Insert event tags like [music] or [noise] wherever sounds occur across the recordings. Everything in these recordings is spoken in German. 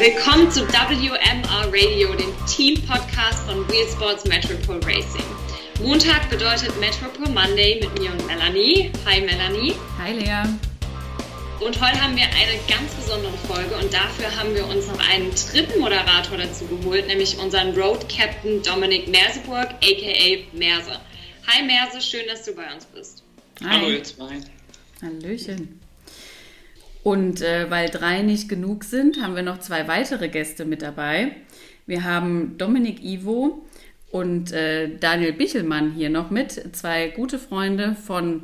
Willkommen zu WMR Radio, dem Team-Podcast von Wheel Sports Metropole Racing. Montag bedeutet Metropole Monday mit mir und Melanie. Hi Melanie. Hi Lea. Und heute haben wir eine ganz besondere Folge und dafür haben wir uns noch einen dritten Moderator dazu geholt, nämlich unseren Road Captain Dominik Merseburg, aka Merse. Hi Merse, schön, dass du bei uns bist. Hi. Hallo ihr zwei. Hallöchen. Und äh, weil drei nicht genug sind, haben wir noch zwei weitere Gäste mit dabei. Wir haben Dominik Ivo und äh, Daniel Bichelmann hier noch mit, zwei gute Freunde von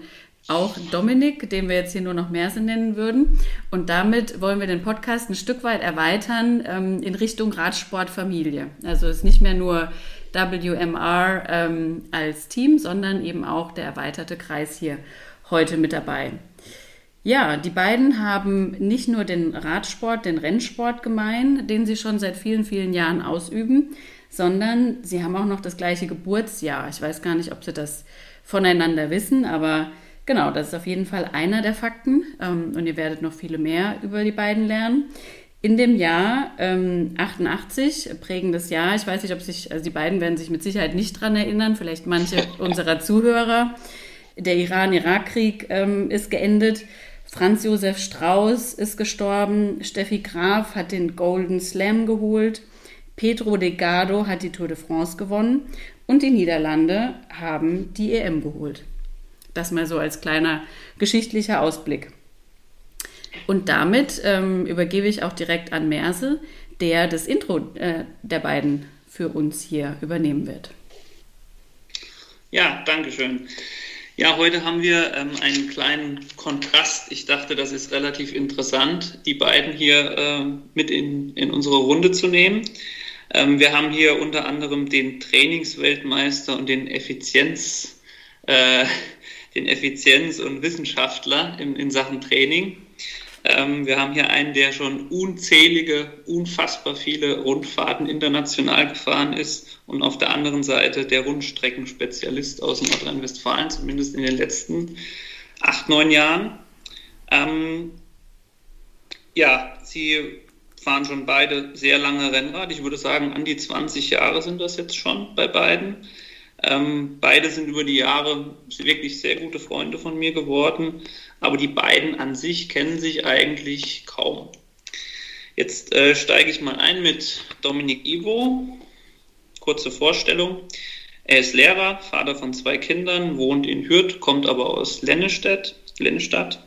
auch Dominik, den wir jetzt hier nur noch Merse nennen würden. Und damit wollen wir den Podcast ein Stück weit erweitern ähm, in Richtung Radsportfamilie. Also es ist nicht mehr nur WMR ähm, als Team, sondern eben auch der erweiterte Kreis hier heute mit dabei. Ja, die beiden haben nicht nur den Radsport, den Rennsport gemein, den sie schon seit vielen, vielen Jahren ausüben, sondern sie haben auch noch das gleiche Geburtsjahr. Ich weiß gar nicht, ob sie das voneinander wissen, aber genau, das ist auf jeden Fall einer der Fakten ähm, und ihr werdet noch viele mehr über die beiden lernen. In dem Jahr ähm, 88, prägendes Jahr, ich weiß nicht, ob sich, also die beiden werden sich mit Sicherheit nicht dran erinnern, vielleicht manche unserer Zuhörer. Der Iran-Irak-Krieg ähm, ist geendet. Franz Josef Strauß ist gestorben, Steffi Graf hat den Golden Slam geholt, Pedro Delgado hat die Tour de France gewonnen und die Niederlande haben die EM geholt. Das mal so als kleiner geschichtlicher Ausblick. Und damit ähm, übergebe ich auch direkt an Merse, der das Intro äh, der beiden für uns hier übernehmen wird. Ja, danke schön. Ja, heute haben wir ähm, einen kleinen Kontrast. Ich dachte, das ist relativ interessant, die beiden hier äh, mit in, in unsere Runde zu nehmen. Ähm, wir haben hier unter anderem den Trainingsweltmeister und den Effizienz, äh, [laughs] den Effizienz- und Wissenschaftler in, in Sachen Training. Ähm, wir haben hier einen, der schon unzählige, unfassbar viele Rundfahrten international gefahren ist und auf der anderen Seite der Rundstreckenspezialist aus Nordrhein-Westfalen, zumindest in den letzten acht, neun Jahren. Ähm, ja, sie fahren schon beide sehr lange Rennrad. Ich würde sagen, an die 20 Jahre sind das jetzt schon bei beiden. Ähm, beide sind über die Jahre wirklich sehr gute Freunde von mir geworden, aber die beiden an sich kennen sich eigentlich kaum. Jetzt äh, steige ich mal ein mit Dominik Ivo. Kurze Vorstellung. Er ist Lehrer, Vater von zwei Kindern, wohnt in Hürth, kommt aber aus Lennestadt. Lennestadt.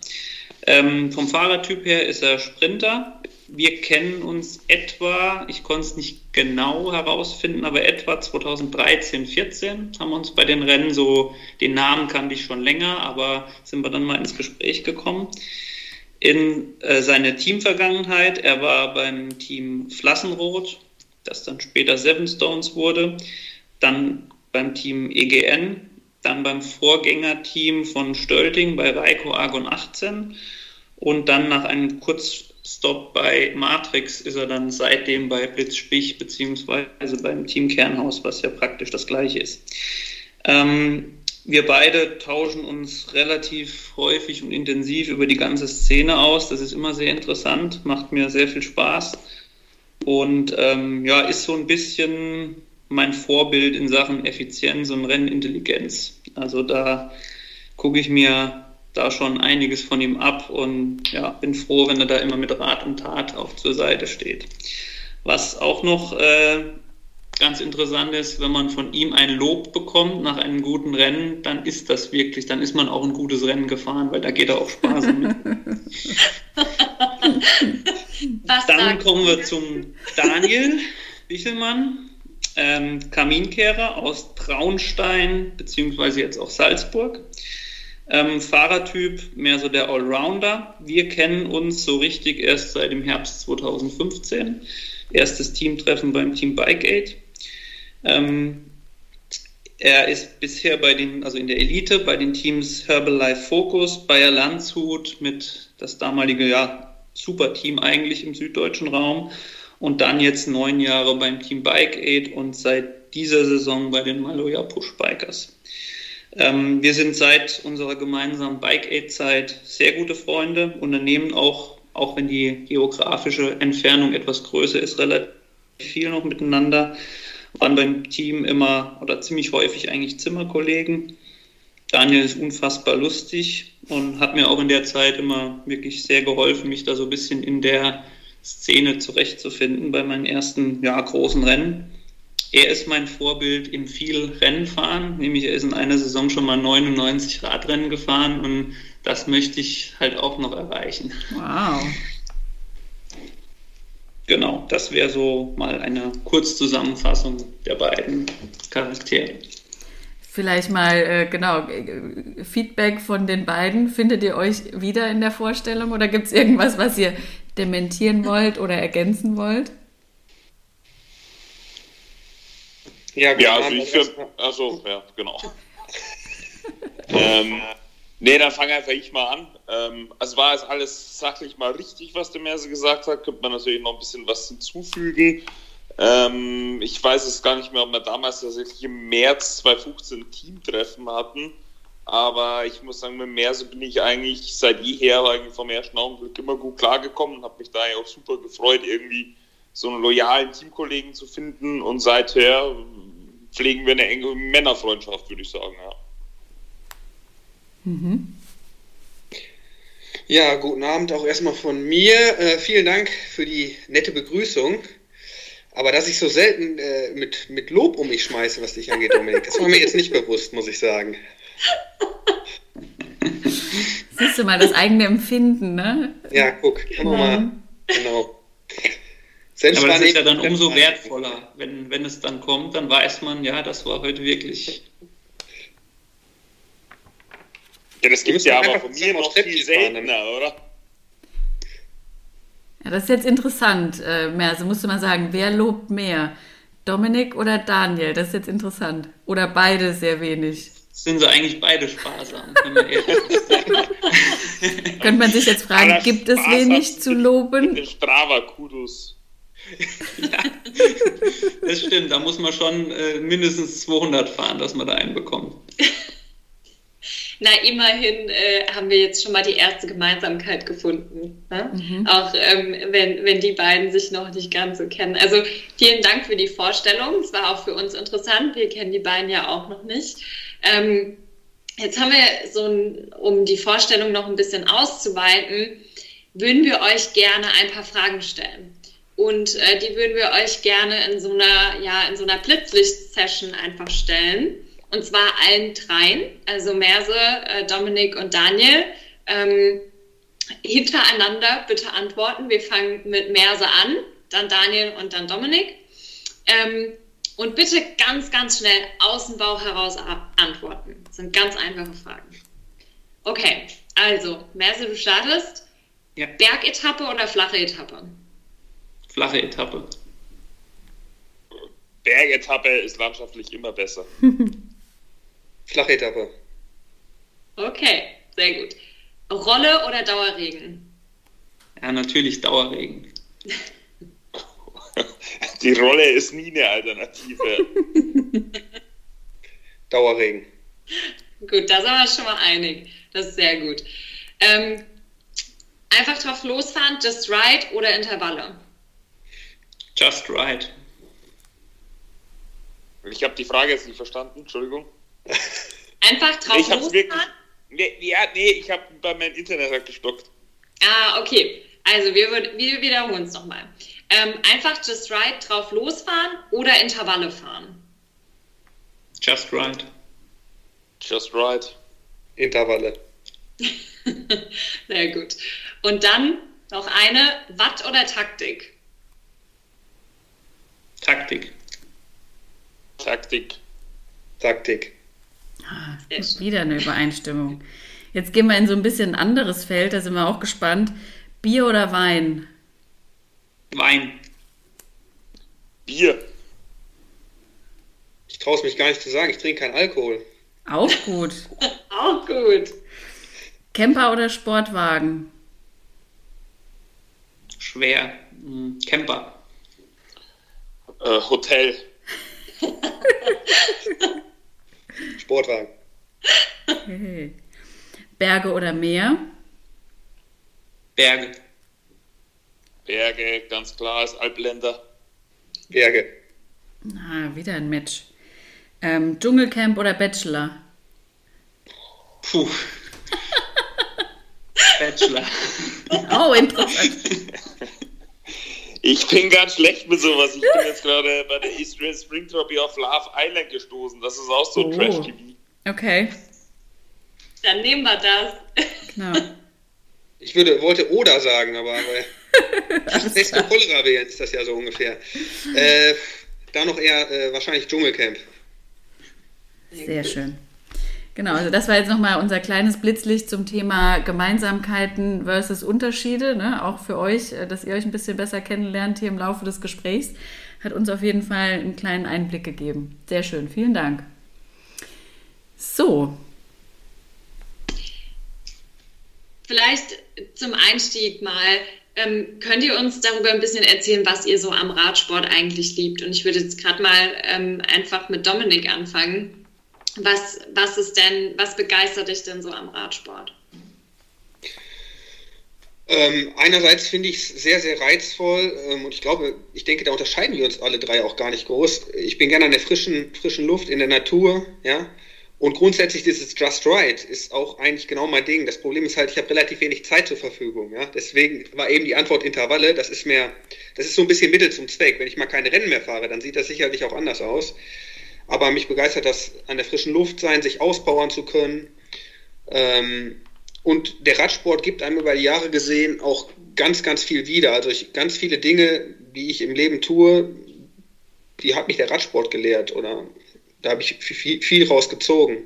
Ähm, vom Fahrertyp her ist er Sprinter, wir kennen uns etwa, ich konnte es nicht genau herausfinden, aber etwa 2013, 14 haben wir uns bei den Rennen so, den Namen kannte ich schon länger, aber sind wir dann mal ins Gespräch gekommen. In äh, seine Teamvergangenheit, er war beim Team Flassenroth, das dann später Seven Stones wurde, dann beim Team EGN, dann beim Vorgängerteam von Stölting bei Reiko Argon 18 und dann nach einem kurz Stop bei Matrix ist er dann seitdem bei Blitzspich beziehungsweise beim Team Kernhaus, was ja praktisch das gleiche ist. Ähm, wir beide tauschen uns relativ häufig und intensiv über die ganze Szene aus. Das ist immer sehr interessant, macht mir sehr viel Spaß und ähm, ja, ist so ein bisschen mein Vorbild in Sachen Effizienz und Rennintelligenz. Also da gucke ich mir da schon einiges von ihm ab und ja, bin froh, wenn er da immer mit Rat und Tat auch zur Seite steht. Was auch noch äh, ganz interessant ist, wenn man von ihm ein Lob bekommt nach einem guten Rennen, dann ist das wirklich, dann ist man auch ein gutes Rennen gefahren, weil da geht er auch Spaß mit. [laughs] dann kommen wir zum Daniel Bichelmann, ähm, Kaminkehrer aus Traunstein, beziehungsweise jetzt auch Salzburg. Ähm, Fahrertyp, mehr so der Allrounder. Wir kennen uns so richtig erst seit dem Herbst 2015. Erstes Teamtreffen beim Team Bikeaid. Ähm, er ist bisher bei den, also in der Elite bei den Teams Herbalife Focus, Bayer Landshut mit das damalige ja, Superteam eigentlich im süddeutschen Raum und dann jetzt neun Jahre beim Team Bikeaid und seit dieser Saison bei den Maloja Push Bikers. Ähm, wir sind seit unserer gemeinsamen Bike-Aid-Zeit sehr gute Freunde, unternehmen auch auch wenn die geografische Entfernung etwas größer ist, relativ viel noch miteinander. Waren beim Team immer oder ziemlich häufig eigentlich Zimmerkollegen. Daniel ist unfassbar lustig und hat mir auch in der Zeit immer wirklich sehr geholfen, mich da so ein bisschen in der Szene zurechtzufinden bei meinen ersten ja, großen Rennen. Er ist mein Vorbild im viel Rennfahren, nämlich er ist in einer Saison schon mal 99 Radrennen gefahren und das möchte ich halt auch noch erreichen. Wow. Genau, das wäre so mal eine Kurzzusammenfassung der beiden Charaktere. Vielleicht mal, äh, genau, Feedback von den beiden. Findet ihr euch wieder in der Vorstellung oder gibt es irgendwas, was ihr dementieren wollt oder ergänzen wollt? Ja, ja also ich für, also ja, genau. [laughs] ähm, nee, dann fange einfach ich mal an. Ähm, also war es alles sachlich mal richtig, was der Merse gesagt hat. Könnte man natürlich noch ein bisschen was hinzufügen. Ähm, ich weiß es gar nicht mehr, ob wir damals tatsächlich im März 2015 Teamtreffen hatten. Aber ich muss sagen, mit Merse bin ich eigentlich seit jeher eigentlich vom ersten Augenblick immer gut klargekommen und habe mich da auch super gefreut, irgendwie so einen loyalen Teamkollegen zu finden. Und seither pflegen wir eine enge Männerfreundschaft, würde ich sagen. Ja. Mhm. Ja, guten Abend auch erstmal von mir. Äh, vielen Dank für die nette Begrüßung. Aber dass ich so selten äh, mit, mit Lob um mich schmeiße, was dich angeht, Dominik, das war mir jetzt nicht bewusst, muss ich sagen. Siehst du mal, das eigene Empfinden, ne? Ja, guck, guck mal. Genau. Selbst Aber das ist ja dann umso wertvoller, wenn, wenn es dann kommt, dann weiß man, ja, das war heute wirklich. Ja, das gibt es ja aber von mir noch viel seltener, oder? Ja, das ist jetzt interessant, äh, Merse, musst du mal sagen, wer lobt mehr? Dominik oder Daniel? Das ist jetzt interessant. Oder beide sehr wenig? Sind sie eigentlich beide sparsam, wenn man ehrlich ist. [laughs] Könnte man sich jetzt fragen, gibt es wenig zu loben? [laughs] Strava-Kudos [laughs] ja, das stimmt. Da muss man schon äh, mindestens 200 fahren, dass man da einen bekommt. [laughs] Na, immerhin äh, haben wir jetzt schon mal die erste Gemeinsamkeit gefunden. Ne? Mhm. Auch ähm, wenn, wenn die beiden sich noch nicht ganz so kennen. Also vielen Dank für die Vorstellung. Es war auch für uns interessant. Wir kennen die beiden ja auch noch nicht. Ähm, jetzt haben wir so, ein, um die Vorstellung noch ein bisschen auszuweiten, würden wir euch gerne ein paar Fragen stellen. Und äh, die würden wir euch gerne in so einer, ja, in so einer Blitzlicht-Session einfach stellen. Und zwar allen dreien, also Merse, äh, Dominik und Daniel. Ähm, hintereinander bitte antworten. Wir fangen mit Merse an, dann Daniel und dann Dominik. Ähm, und bitte ganz, ganz schnell aus dem Bauch heraus antworten. Das sind ganz einfache Fragen. Okay, also, Merse, du startest. Ja. Bergetappe oder flache Etappe? Flache Etappe. Bergetappe ist landschaftlich immer besser. [laughs] flache Etappe. Okay, sehr gut. Rolle oder Dauerregen? Ja, natürlich Dauerregen. [laughs] Die Rolle ist nie eine Alternative. [laughs] Dauerregen. Gut, da sind wir schon mal einig. Das ist sehr gut. Ähm, einfach drauf losfahren, just right oder Intervalle? Just right. Ich habe die Frage jetzt nicht verstanden, Entschuldigung. [laughs] Einfach drauf ich hab's wirklich, nee, ja, nee, ich habe bei meinem Internet halt gestockt. Ah, okay. Also wir, wir wiederholen es nochmal. Ähm, einfach just right drauf losfahren oder Intervalle fahren? Just right. Just right. Intervalle. [laughs] Sehr gut. Und dann noch eine, Watt oder Taktik? Taktik. Taktik. Taktik. Ah, wieder eine Übereinstimmung. Jetzt gehen wir in so ein bisschen ein anderes Feld, da sind wir auch gespannt. Bier oder Wein? Wein. Bier. Ich traue es mich gar nicht zu sagen, ich trinke keinen Alkohol. Auch gut. [laughs] auch gut. Camper oder Sportwagen? Schwer. Hm, Camper. Äh, Hotel. [laughs] Sportwagen. Okay. Berge oder Meer? Berge. Berge, ganz klar, ist Alpländer. Berge. Na, wieder ein Match. Ähm, Dschungelcamp oder Bachelor? Puh. [laughs] Bachelor. Oh, interessant. [laughs] Ich bin ganz schlecht mit sowas. Ich bin jetzt gerade bei der Eastern Spring Trophy auf Love Island gestoßen. Das ist auch so Oh. Trash-TV. Okay, Dann nehmen wir das. genau. [laughs] Ich würde, wollte Oder sagen, aber äh, Alles beste. Cholera wählen ist das ja so ungefähr. Äh, da noch eher äh, wahrscheinlich Dschungelcamp. Sehr schön. Genau, also das war jetzt nochmal unser kleines Blitzlicht zum Thema Gemeinsamkeiten versus Unterschiede, ne? auch für euch, äh, dass ihr euch ein bisschen besser kennenlernt hier im Laufe des Gesprächs. Hat uns auf jeden Fall einen kleinen Einblick gegeben. Sehr schön, vielen Dank. So, Vielleicht zum Einstieg mal, ähm, könnt ihr uns darüber ein bisschen erzählen, was ihr so am Radsport eigentlich liebt? Und ich würde jetzt gerade mal ähm, einfach mit Dominik anfangen. Was, was ist denn, was begeistert dich denn so am Radsport? Ähm, einerseits finde ich es sehr, sehr reizvoll ähm, und ich glaube, ich denke, da unterscheiden wir uns alle drei auch gar nicht groß. Ich bin gerne an der frischen, frischen Luft, in der Natur, ja. Und grundsätzlich dieses Just Right ist auch eigentlich genau mein Ding. Das Problem ist halt, ich habe relativ wenig Zeit zur Verfügung, ja. Deswegen war eben die Antwort Intervalle. Das ist mir, das ist so ein bisschen Mittel zum Zweck. Wenn ich mal keine Rennen mehr fahre, dann sieht das sicherlich auch anders aus. Aber mich begeistert das an der frischen Luft sein, sich auspowern zu können. Ähm, und der Radsport gibt einem über die Jahre gesehen auch ganz, ganz viel wieder. Also ich, ganz viele Dinge, die ich im Leben tue, die hat mich der Radsport gelehrt oder da habe ich viel, viel rausgezogen.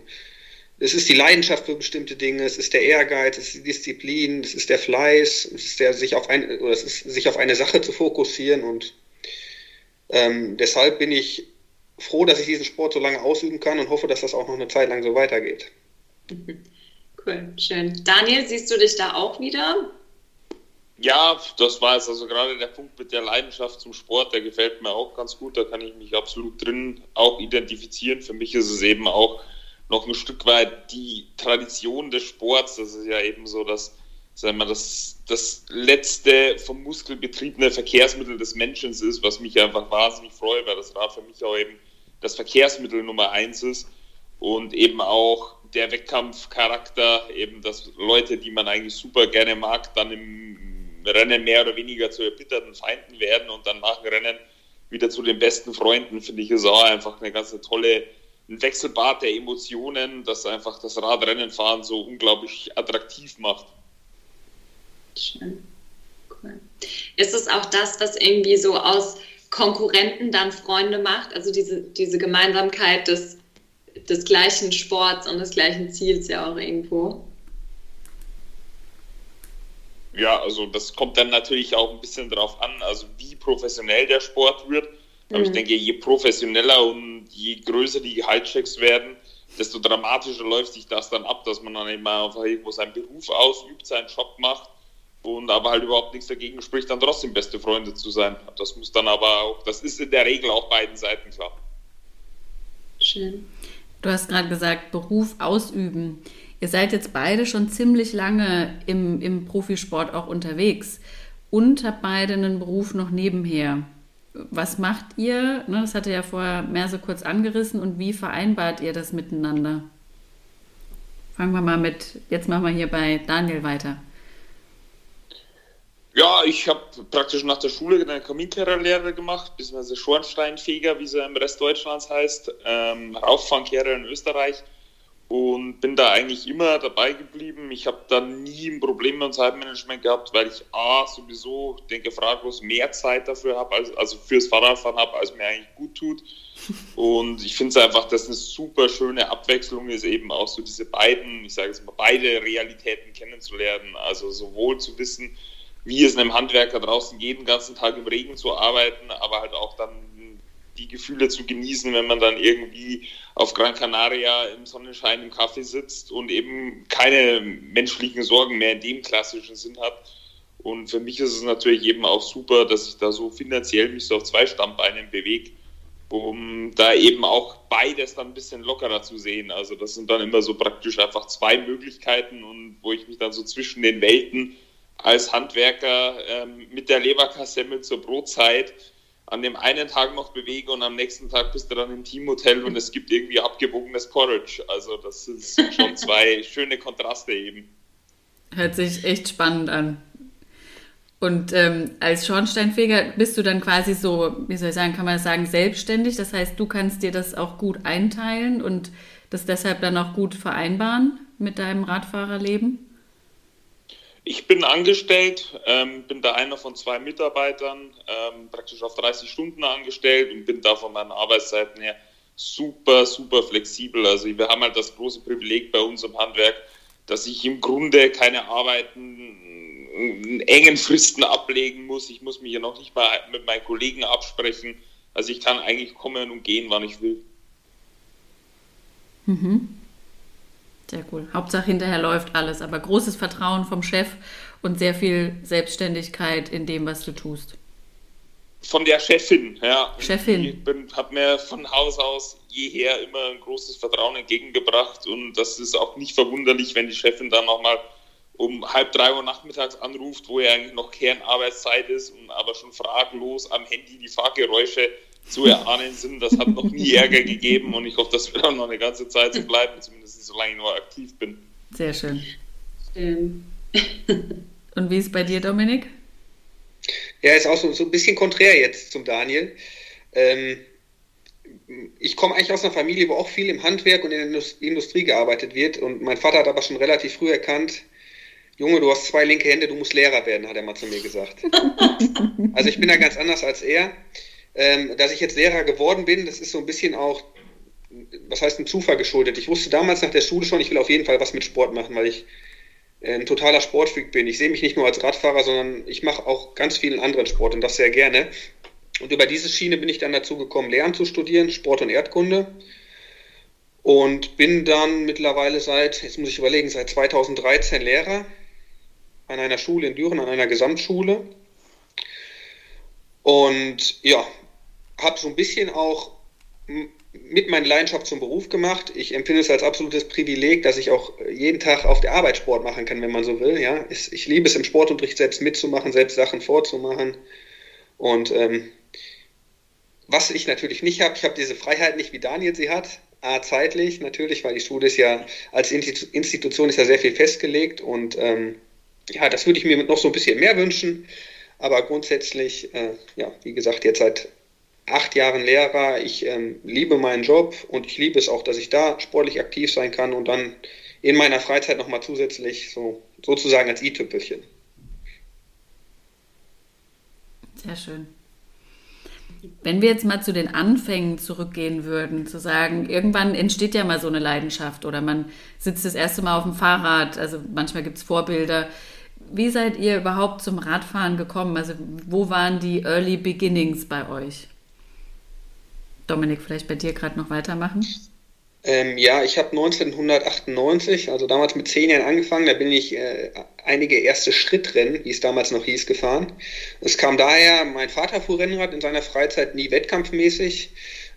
Es ist die Leidenschaft für bestimmte Dinge, es ist der Ehrgeiz, es ist die Disziplin, es ist der Fleiß, es ist der sich auf ein, oder es ist sich auf eine Sache zu fokussieren und ähm, deshalb bin ich froh, dass ich diesen Sport so lange ausüben kann und hoffe, dass das auch noch eine Zeit lang so weitergeht. [laughs] Cool, schön. Daniel, siehst du dich da auch wieder? Ja, das war jetzt also gerade der Punkt mit der Leidenschaft zum Sport, der gefällt mir auch ganz gut. Da kann ich mich absolut drin auch identifizieren. Für mich ist es eben auch noch ein Stück weit die Tradition des Sports. Das ist ja eben so, dass sagen wir, das, das letzte vom Muskel betriebene Verkehrsmittel des Menschen ist, was mich einfach wahnsinnig freut, weil das Rad für mich auch eben das Verkehrsmittel Nummer eins ist und eben auch der Wettkampfcharakter, eben dass Leute, die man eigentlich super gerne mag, dann im Rennen mehr oder weniger zu erbitterten Feinden werden und dann nach dem Rennen wieder zu den besten Freunden, finde ich, ist auch einfach eine ganz tolle, ein Wechselbad der Emotionen, das einfach das Radrennenfahren so unglaublich attraktiv macht. Schön. Cool. Ist es auch das, was irgendwie so aus Konkurrenten dann Freunde macht? Also diese, diese Gemeinsamkeit des, des gleichen Sports und des gleichen Ziels ja auch irgendwo. Ja, also das kommt dann natürlich auch ein bisschen drauf an, also wie professionell der Sport wird. Aber Mhm. ich denke, je professioneller und je größer die Gehaltschecks werden, desto dramatischer läuft sich das dann ab, dass man dann eben einfach irgendwo seinen Beruf ausübt, seinen Job macht und aber halt überhaupt nichts dagegen spricht, dann trotzdem beste Freunde zu sein. Das muss dann aber auch, das ist in der Regel auch beiden Seiten klar. Schön. Du hast gerade gesagt, Beruf ausüben. Ihr seid jetzt beide schon ziemlich lange im, im Profisport auch unterwegs und habt beide einen Beruf noch nebenher. Was macht ihr? Ne, das hatte ja vorher Merse kurz angerissen. Und wie vereinbart ihr das miteinander? Fangen wir mal mit, jetzt machen wir hier bei Daniel weiter. Ja, ich habe praktisch nach der Schule eine Kaminkehrerlehre gemacht, beziehungsweise Schornsteinfeger, wie es ja im Rest Deutschlands heißt, ähm, Rauchfangkehrer in Österreich und bin da eigentlich immer dabei geblieben. Ich habe da nie ein Problem mit dem Zeitmanagement gehabt, weil ich A, sowieso, denke fraglos, mehr Zeit dafür habe, als, also fürs Fahrradfahren habe, als mir eigentlich gut tut. [laughs] Und ich finde es einfach, dass eine super schöne Abwechslung ist, eben auch so diese beiden, ich sage jetzt mal, beide Realitäten kennenzulernen. Also sowohl zu wissen, wie es einem Handwerker draußen geht, den ganzen Tag im Regen zu arbeiten, aber halt auch dann die Gefühle zu genießen, wenn man dann irgendwie auf Gran Canaria im Sonnenschein im Kaffee sitzt und eben keine menschlichen Sorgen mehr in dem klassischen Sinn hat. Und für mich ist es natürlich eben auch super, dass ich da so finanziell mich so auf zwei Stammbeinen bewege, um da eben auch beides dann ein bisschen lockerer zu sehen. Also das sind dann immer so praktisch einfach zwei Möglichkeiten und wo ich mich dann so zwischen den Welten als Handwerker ähm, mit der Leberkassemmel zur Brotzeit an dem einen Tag noch bewege und am nächsten Tag bist du dann im Teamhotel und es gibt irgendwie abgewogenes Porridge. Also das sind schon [laughs] zwei schöne Kontraste eben. Hört sich echt spannend an. Und ähm, als Schornsteinfeger bist du dann quasi so, wie soll ich sagen, kann man sagen, selbstständig. Das heißt, du kannst dir das auch gut einteilen und das deshalb dann auch gut vereinbaren mit deinem Radfahrerleben? Ich bin angestellt, ähm, bin da einer von zwei Mitarbeitern, ähm, praktisch auf 30 Stunden angestellt und bin da von meinen Arbeitszeiten her super, super flexibel. Also wir haben halt das große Privileg bei uns im Handwerk, dass ich im Grunde keine Arbeiten in engen Fristen ablegen muss. Ich muss mich ja noch nicht mal mit meinen Kollegen absprechen. Also ich kann eigentlich kommen und gehen, wann ich will. Mhm. Sehr cool. Hauptsache hinterher läuft alles, aber großes Vertrauen vom Chef und sehr viel Selbstständigkeit in dem, was du tust. Von der Chefin, ja. Chefin. Ich habe mir von Haus aus jeher immer ein großes Vertrauen entgegengebracht und das ist auch nicht verwunderlich, wenn die Chefin dann nochmal um halb drei Uhr nachmittags anruft, wo ja eigentlich noch Kernarbeitszeit ist und aber schon fraglos am Handy die Fahrgeräusche zu erahnen sind. Das hat noch nie Ärger gegeben und ich hoffe, das wird auch noch eine ganze Zeit so bleiben, zumindest solange ich nur aktiv bin. Sehr schön. Schön. [laughs] und wie ist es bei dir, Dominik? Ja, ist auch so, so ein bisschen konträr jetzt zum Daniel. Ähm, ich komme eigentlich aus einer Familie, wo auch viel im Handwerk und in der Industrie gearbeitet wird. Und mein Vater hat aber schon relativ früh erkannt, Junge, du hast zwei linke Hände, du musst Lehrer werden, hat er mal zu mir gesagt. [laughs] also ich bin da ganz anders als er. Ähm, dass ich jetzt Lehrer geworden bin, das ist so ein bisschen auch, was heißt ein Zufall geschuldet. Ich wusste damals nach der Schule schon, ich will auf jeden Fall was mit Sport machen, weil ich äh, ein totaler Sportfreak bin. Ich sehe mich nicht nur als Radfahrer, sondern ich mache auch ganz vielen anderen Sport und das sehr gerne. Und über diese Schiene bin ich dann dazu gekommen, Lehramt zu studieren, Sport und Erdkunde. Und bin dann mittlerweile seit, jetzt muss ich überlegen, seit 2013 Lehrer an einer Schule in Düren, an einer Gesamtschule. Und ja, habe so ein bisschen auch mit meiner Leidenschaft zum Beruf gemacht. Ich empfinde es als absolutes Privileg, dass ich auch jeden Tag auf der Arbeit Sport machen kann, wenn man so will. Ja, ich liebe es im Sportunterricht selbst mitzumachen, selbst Sachen vorzumachen. Und ähm, was ich natürlich nicht habe, ich habe diese Freiheit nicht, wie Daniel sie hat. A, zeitlich natürlich, weil die Schule ist ja als Institution ist ja sehr viel festgelegt und ähm, ja, das würde ich mir noch so ein bisschen mehr wünschen. Aber grundsätzlich, äh, ja, wie gesagt, jetzt seit acht Jahren Lehrer. Ich ähm, liebe meinen Job und ich liebe es auch, dass ich da sportlich aktiv sein kann und dann in meiner Freizeit nochmal zusätzlich so sozusagen als i-Tüppelchen. Sehr schön. Wenn wir jetzt mal zu den Anfängen zurückgehen würden, zu sagen, irgendwann entsteht ja mal so eine Leidenschaft oder man sitzt das erste Mal auf dem Fahrrad, also manchmal gibt es Vorbilder. Wie seid ihr überhaupt zum Radfahren gekommen? Also wo waren die Early Beginnings bei euch? Dominik, vielleicht bei dir gerade noch weitermachen? Ähm, ja, ich habe 1998, also damals mit zehn Jahren angefangen, da bin ich äh, einige erste Schrittrennen, wie es damals noch hieß, gefahren. Es kam daher, mein Vater fuhr Rennrad in seiner Freizeit nie wettkampfmäßig.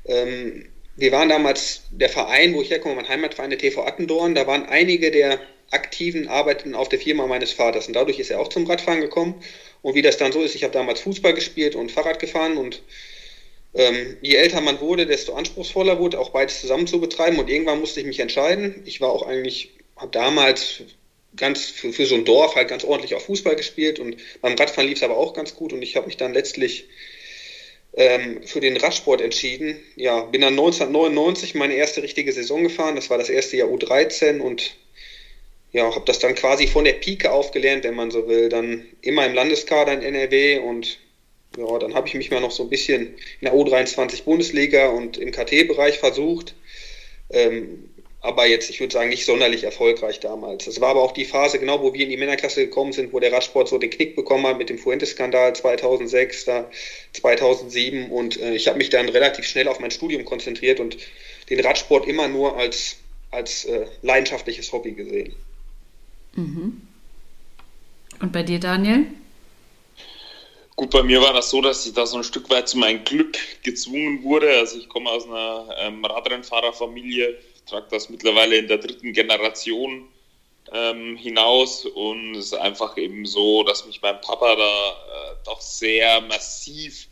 Ähm, wir waren damals der Verein, wo ich herkomme, mein Heimatverein, der TV Attendorn, da waren einige der aktiven Arbeiten auf der Firma meines Vaters und dadurch ist er auch zum Radfahren gekommen. Und wie das dann so ist, ich habe damals Fußball gespielt und Fahrrad gefahren und ähm, je älter man wurde, desto anspruchsvoller wurde, auch beides zusammen zu betreiben. Und irgendwann musste ich mich entscheiden. Ich war auch eigentlich, habe damals ganz für, für, so ein Dorf halt ganz ordentlich auf Fußball gespielt und beim Radfahren lief es aber auch ganz gut und ich habe mich dann letztlich ähm, für den Radsport entschieden. Ja, bin dann 1999 meine erste richtige Saison gefahren. Das war das erste Jahr U13 und ja, habe das dann quasi von der Pike aufgelernt, wenn man so will. Dann immer im Landeskader in NRW und ja, dann habe ich mich mal noch so ein bisschen in der U23 Bundesliga und im KT-Bereich versucht. Ähm, aber jetzt, ich würde sagen, nicht sonderlich erfolgreich damals. Es war aber auch die Phase, genau wo wir in die Männerklasse gekommen sind, wo der Radsport so den Knick bekommen hat mit dem Fuentes-Skandal 2006, da 2007 und äh, ich habe mich dann relativ schnell auf mein Studium konzentriert und den Radsport immer nur als, als äh, leidenschaftliches Hobby gesehen. Mhm. Und bei dir, Daniel? Gut, bei mir war das so, dass ich da so ein Stück weit zu meinem Glück gezwungen wurde. Also ich komme aus einer ähm, Radrennfahrerfamilie, trage das mittlerweile in der dritten Generation. ähm, hinaus und es ist einfach eben so, dass mich mein Papa da äh, doch sehr massiv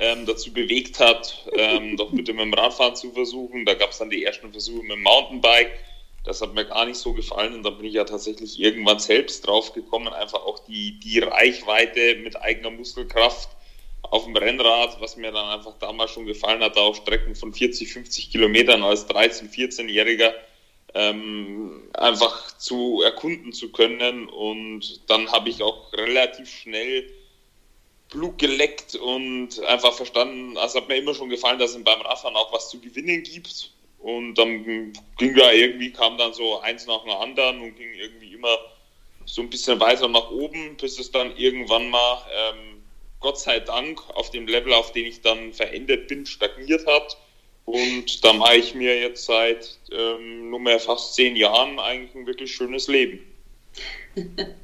ähm, dazu bewegt hat, ähm, doch bitte mit dem Radfahren zu versuchen. Da gab es dann die ersten Versuche mit dem Mountainbike. Das hat mir gar nicht so gefallen und da bin ich ja tatsächlich irgendwann selbst drauf gekommen, einfach auch die, die Reichweite mit eigener Muskelkraft auf dem Rennrad, was mir dann einfach damals schon gefallen hat, auf Strecken von 40, 50 Kilometern als 13-, 14-Jähriger ähm, einfach zu erkunden zu können. Und dann habe ich auch relativ schnell Blut geleckt und einfach verstanden, also hat mir immer schon gefallen, dass es beim Radfahren auch was zu gewinnen gibt. Und dann ging da irgendwie, kam dann so eins nach dem anderen und ging irgendwie immer so ein bisschen weiter nach oben, bis es dann irgendwann mal, ähm, Gott sei Dank, auf dem Level, auf dem ich dann verändert bin, stagniert hat. Und da mache ich mir jetzt seit ähm, nunmehr fast zehn Jahren eigentlich ein wirklich schönes Leben. [laughs]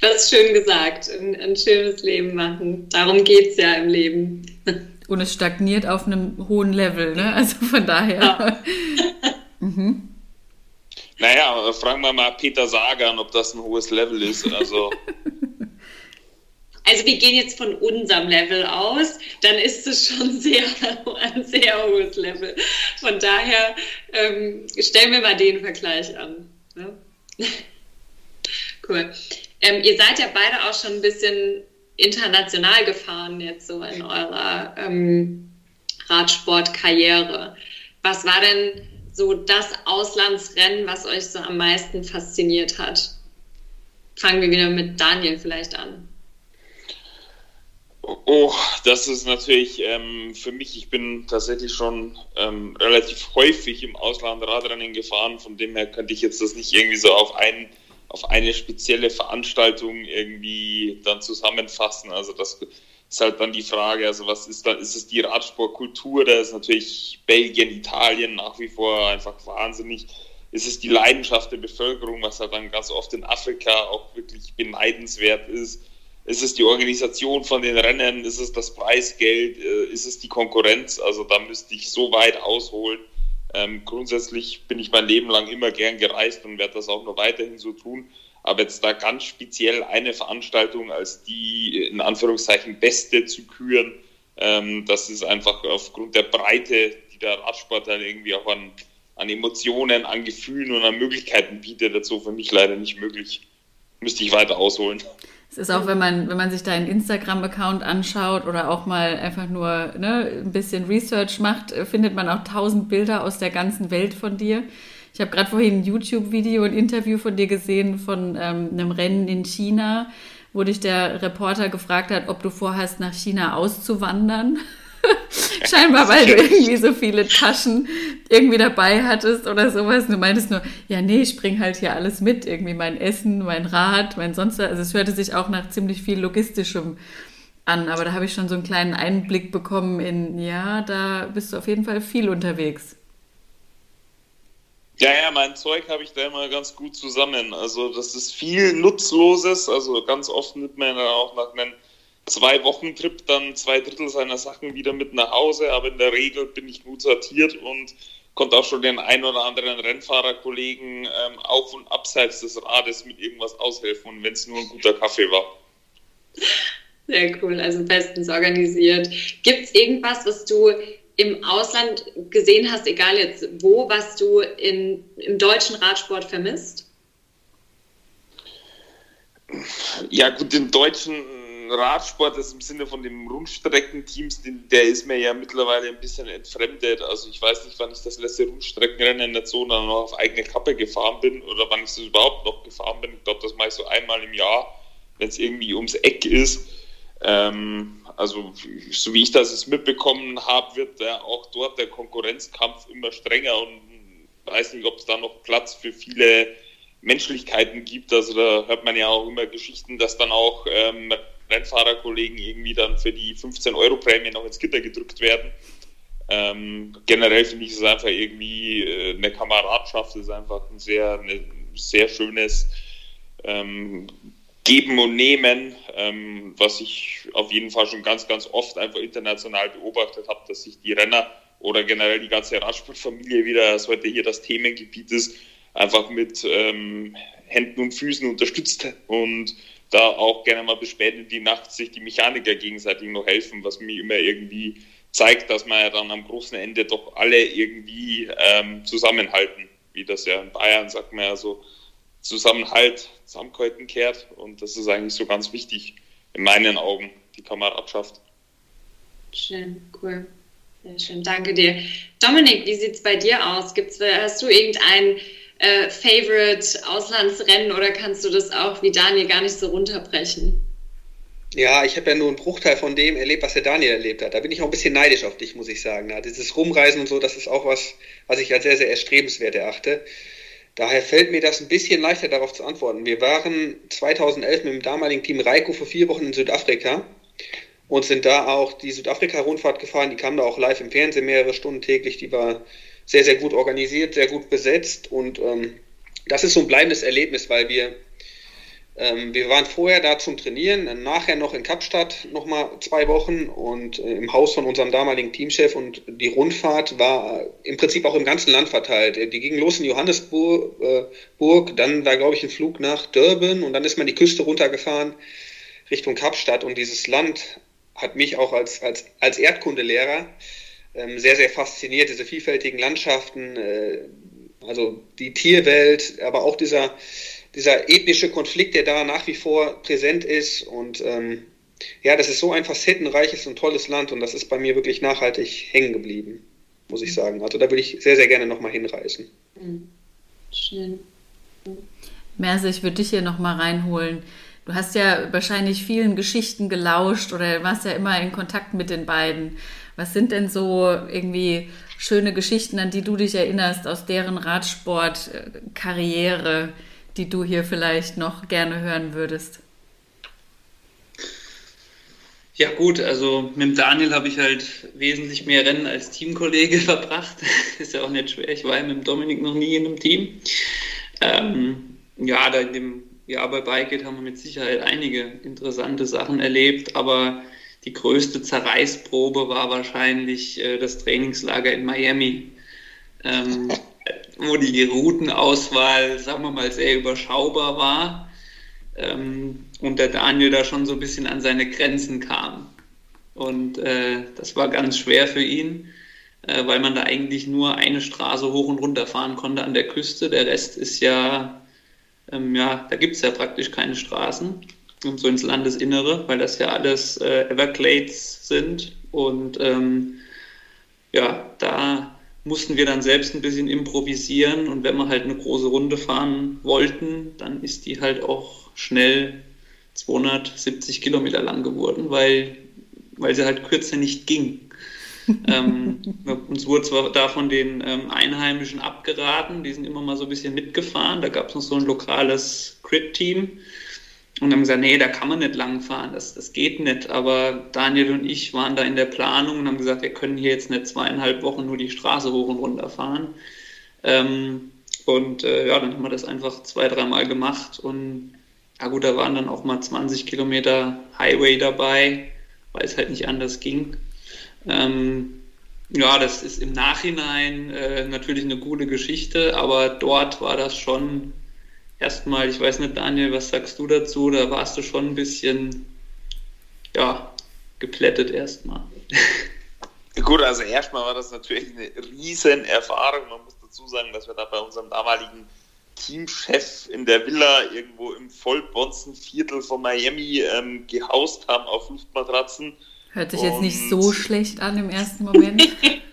Das ist schön gesagt. Ein, ein schönes Leben machen. Darum geht es ja im Leben. [laughs] Und es stagniert auf einem hohen Level, ne? Also von daher. Ja. [laughs] mhm. Naja, fragen wir mal Peter Sagan, ob das ein hohes Level ist. Also. Also wir gehen jetzt von unserem Level aus, dann ist es schon sehr, ein sehr hohes Level. Von daher ähm, stellen wir mal den Vergleich an. Ne? [laughs] cool. Ähm, ihr seid ja beide auch schon ein bisschen international gefahren jetzt so in eurer ähm, Radsportkarriere. Was war denn so das Auslandsrennen, was euch so am meisten fasziniert hat? Fangen wir wieder mit Daniel vielleicht an. Oh, das ist natürlich ähm, für mich, ich bin tatsächlich schon ähm, relativ häufig im Ausland Radrennen gefahren, von dem her könnte ich jetzt das nicht irgendwie so auf einen auf eine spezielle Veranstaltung irgendwie dann zusammenfassen. Also das ist halt dann die Frage, also was ist da, ist es die Radsportkultur, da ist natürlich Belgien, Italien nach wie vor einfach wahnsinnig. Ist es die Leidenschaft der Bevölkerung, was halt dann ganz oft in Afrika auch wirklich beneidenswert ist? Ist es die Organisation von den Rennen? Ist es das Preisgeld? Äh, ist es die Konkurrenz? Also da müsste ich so weit ausholen. Ähm, grundsätzlich bin ich mein Leben lang immer gern gereist und werde das auch noch weiterhin so tun. Aber jetzt da ganz speziell eine Veranstaltung als die in Anführungszeichen beste zu küren, ähm, das ist einfach aufgrund der Breite, die der Radsport dann irgendwie auch an, an Emotionen, an Gefühlen und an Möglichkeiten bietet, dazu für mich leider nicht möglich. Müsste ich weiter ausholen. Es ist auch, wenn man, wenn man sich deinen Instagram-Account anschaut oder auch mal einfach nur ne, ein bisschen Research macht, findet man auch tausend Bilder aus der ganzen Welt von dir. Ich habe gerade vorhin ein YouTube-Video, ein Interview von dir gesehen von ähm, einem Rennen in China, wo dich der Reporter gefragt hat, ob du vorhast, nach China auszuwandern. [laughs] Scheinbar, weil du [laughs] irgendwie so viele Taschen irgendwie dabei hattest oder sowas. Du meintest nur, ja, nee, ich bringe halt hier alles mit. Irgendwie mein Essen, mein Rad, mein sonst. Also es hörte sich auch nach ziemlich viel Logistischem an. Aber da habe ich schon so einen kleinen Einblick bekommen in, ja, da bist du auf jeden Fall viel unterwegs. Ja, ja, mein Zeug habe ich da immer ganz gut zusammen. Also das ist viel Nutzloses. Also ganz oft nimmt man dann auch nach einem zwei Wochen Trip dann zwei Drittel seiner Sachen wieder mit nach Hause, aber in der Regel bin ich gut sortiert und konnte auch schon den ein oder anderen Rennfahrerkollegen ähm, auf und abseits des Rades mit irgendwas aushelfen, wenn es nur ein guter Kaffee war. Sehr cool, also bestens organisiert. Gibt es irgendwas, was du im Ausland gesehen hast, egal jetzt wo, was du in, im deutschen Radsport vermisst? Ja, gut, im deutschen Radsport ist im Sinne von den Rundstreckenteams, der ist mir ja mittlerweile ein bisschen entfremdet. Also ich weiß nicht, wann ich das letzte Rundstreckenrennen in der Zone noch auf eigene Kappe gefahren bin oder wann ich das überhaupt noch gefahren bin. Ich glaube, das mache ich so einmal im Jahr, wenn es irgendwie ums Eck ist. Ähm, also so wie ich das jetzt mitbekommen habe, wird ja auch dort der Konkurrenzkampf immer strenger und weiß nicht, ob es da noch Platz für viele Menschlichkeiten gibt. Also da hört man ja auch immer Geschichten, dass dann auch ähm, Rennfahrerkollegen irgendwie dann für die 15 Euro Prämie noch ins Gitter gedrückt werden. Ähm, generell finde ich es einfach irgendwie äh, eine Kameradschaft, ist einfach ein sehr, eine, sehr schönes ähm, Geben und Nehmen, ähm, was ich auf jeden Fall schon ganz, ganz oft einfach international beobachtet habe, dass sich die Renner oder generell die ganze Radsportfamilie wieder, was heute hier das Themengebiet ist, einfach mit ähm, Händen und Füßen unterstützt und da auch gerne mal bis spät in die Nacht sich die Mechaniker gegenseitig noch helfen, was mir immer irgendwie zeigt, dass man ja dann am großen Ende doch alle irgendwie ähm, zusammenhalten, wie das ja in Bayern sagt man ja so, Zusammenhalt, Zusammenhalten kehrt und das ist eigentlich so ganz wichtig in meinen Augen, die Kameradschaft. Schön, cool. Sehr schön, danke dir. Dominik, wie sieht es bei dir aus? Gibt's, hast du irgendein äh, Favorite Auslandsrennen oder kannst du das auch wie Daniel gar nicht so runterbrechen? Ja, ich habe ja nur einen Bruchteil von dem erlebt, was der Daniel erlebt hat. Da bin ich auch ein bisschen neidisch auf dich, muss ich sagen. Ja, dieses Rumreisen und so, das ist auch was, was ich als sehr, sehr erstrebenswert erachte. Daher fällt mir das ein bisschen leichter darauf zu antworten. Wir waren 2011 mit dem damaligen Team Reiko für vier Wochen in Südafrika und sind da auch die Südafrika-Rundfahrt gefahren. Die kam da auch live im Fernsehen mehrere Stunden täglich. Die war sehr, sehr gut organisiert, sehr gut besetzt und ähm, das ist so ein bleibendes Erlebnis, weil wir ähm, wir waren vorher da zum Trainieren, nachher noch in Kapstadt nochmal zwei Wochen und äh, im Haus von unserem damaligen Teamchef und die Rundfahrt war im Prinzip auch im ganzen Land verteilt. Die ging los in Johannesburg, äh, dann war glaube ich ein Flug nach Durban und dann ist man die Küste runtergefahren Richtung Kapstadt und dieses Land hat mich auch als, als, als Erdkundelehrer ähm, sehr, sehr fasziniert, diese vielfältigen Landschaften, äh, also die Tierwelt, aber auch dieser dieser ethnische Konflikt, der da nach wie vor präsent ist. Und ähm, ja, das ist so ein facettenreiches und tolles Land und das ist bei mir wirklich nachhaltig hängen geblieben, muss ich sagen. Also da würde ich sehr, sehr gerne nochmal hinreisen. Mhm. Schön. Merse, ich würde dich hier nochmal reinholen. Du hast ja wahrscheinlich vielen Geschichten gelauscht oder warst ja immer in Kontakt mit den beiden. Was sind denn so irgendwie schöne Geschichten, an die du dich erinnerst aus deren Radsportkarriere? die du hier vielleicht noch gerne hören würdest? Ja gut, also mit dem Daniel habe ich halt wesentlich mehr Rennen als Teamkollege [laughs] verbracht. Ist ja auch nicht schwer. Ich war ja mit dem Dominik noch nie in einem Team. Ähm, ja, da in dem Jahr bei Bike haben wir mit Sicherheit einige interessante Sachen erlebt, aber die größte Zerreißprobe war wahrscheinlich äh, das Trainingslager in Miami. Ähm, [laughs] wo die Routenauswahl, sagen wir mal, sehr überschaubar war ähm, und der Daniel da schon so ein bisschen an seine Grenzen kam. Und äh, das war ganz schwer für ihn, äh, weil man da eigentlich nur eine Straße hoch und runter fahren konnte an der Küste. Der Rest ist ja, ähm, ja, da gibt es ja praktisch keine Straßen und so ins Landesinnere, weil das ja alles äh, Everglades sind. Und ähm, ja, da mussten wir dann selbst ein bisschen improvisieren und wenn wir halt eine große Runde fahren wollten, dann ist die halt auch schnell 270 Kilometer lang geworden, weil, weil sie halt kürzer nicht ging. [laughs] ähm, uns wurde zwar da von den ähm, Einheimischen abgeraten, die sind immer mal so ein bisschen mitgefahren, da gab es noch so ein lokales Crit-Team, und haben gesagt, nee, da kann man nicht lang fahren, das, das geht nicht. Aber Daniel und ich waren da in der Planung und haben gesagt, wir können hier jetzt nicht zweieinhalb Wochen nur die Straße hoch und runter fahren. Ähm, und äh, ja, dann haben wir das einfach zwei, dreimal gemacht. Und ja gut, da waren dann auch mal 20 Kilometer Highway dabei, weil es halt nicht anders ging. Ähm, ja, das ist im Nachhinein äh, natürlich eine gute Geschichte, aber dort war das schon erstmal, ich weiß nicht, Daniel, was sagst du dazu? Da warst du schon ein bisschen, ja, geplättet erstmal. [laughs] Gut, also erstmal war das natürlich eine riesen Erfahrung. Man muss dazu sagen, dass wir da bei unserem damaligen Teamchef in der Villa irgendwo im Vollbonzenviertel von Miami ähm, gehaust haben auf Luftmatratzen. Hört sich jetzt nicht so schlecht an im ersten Moment. [laughs]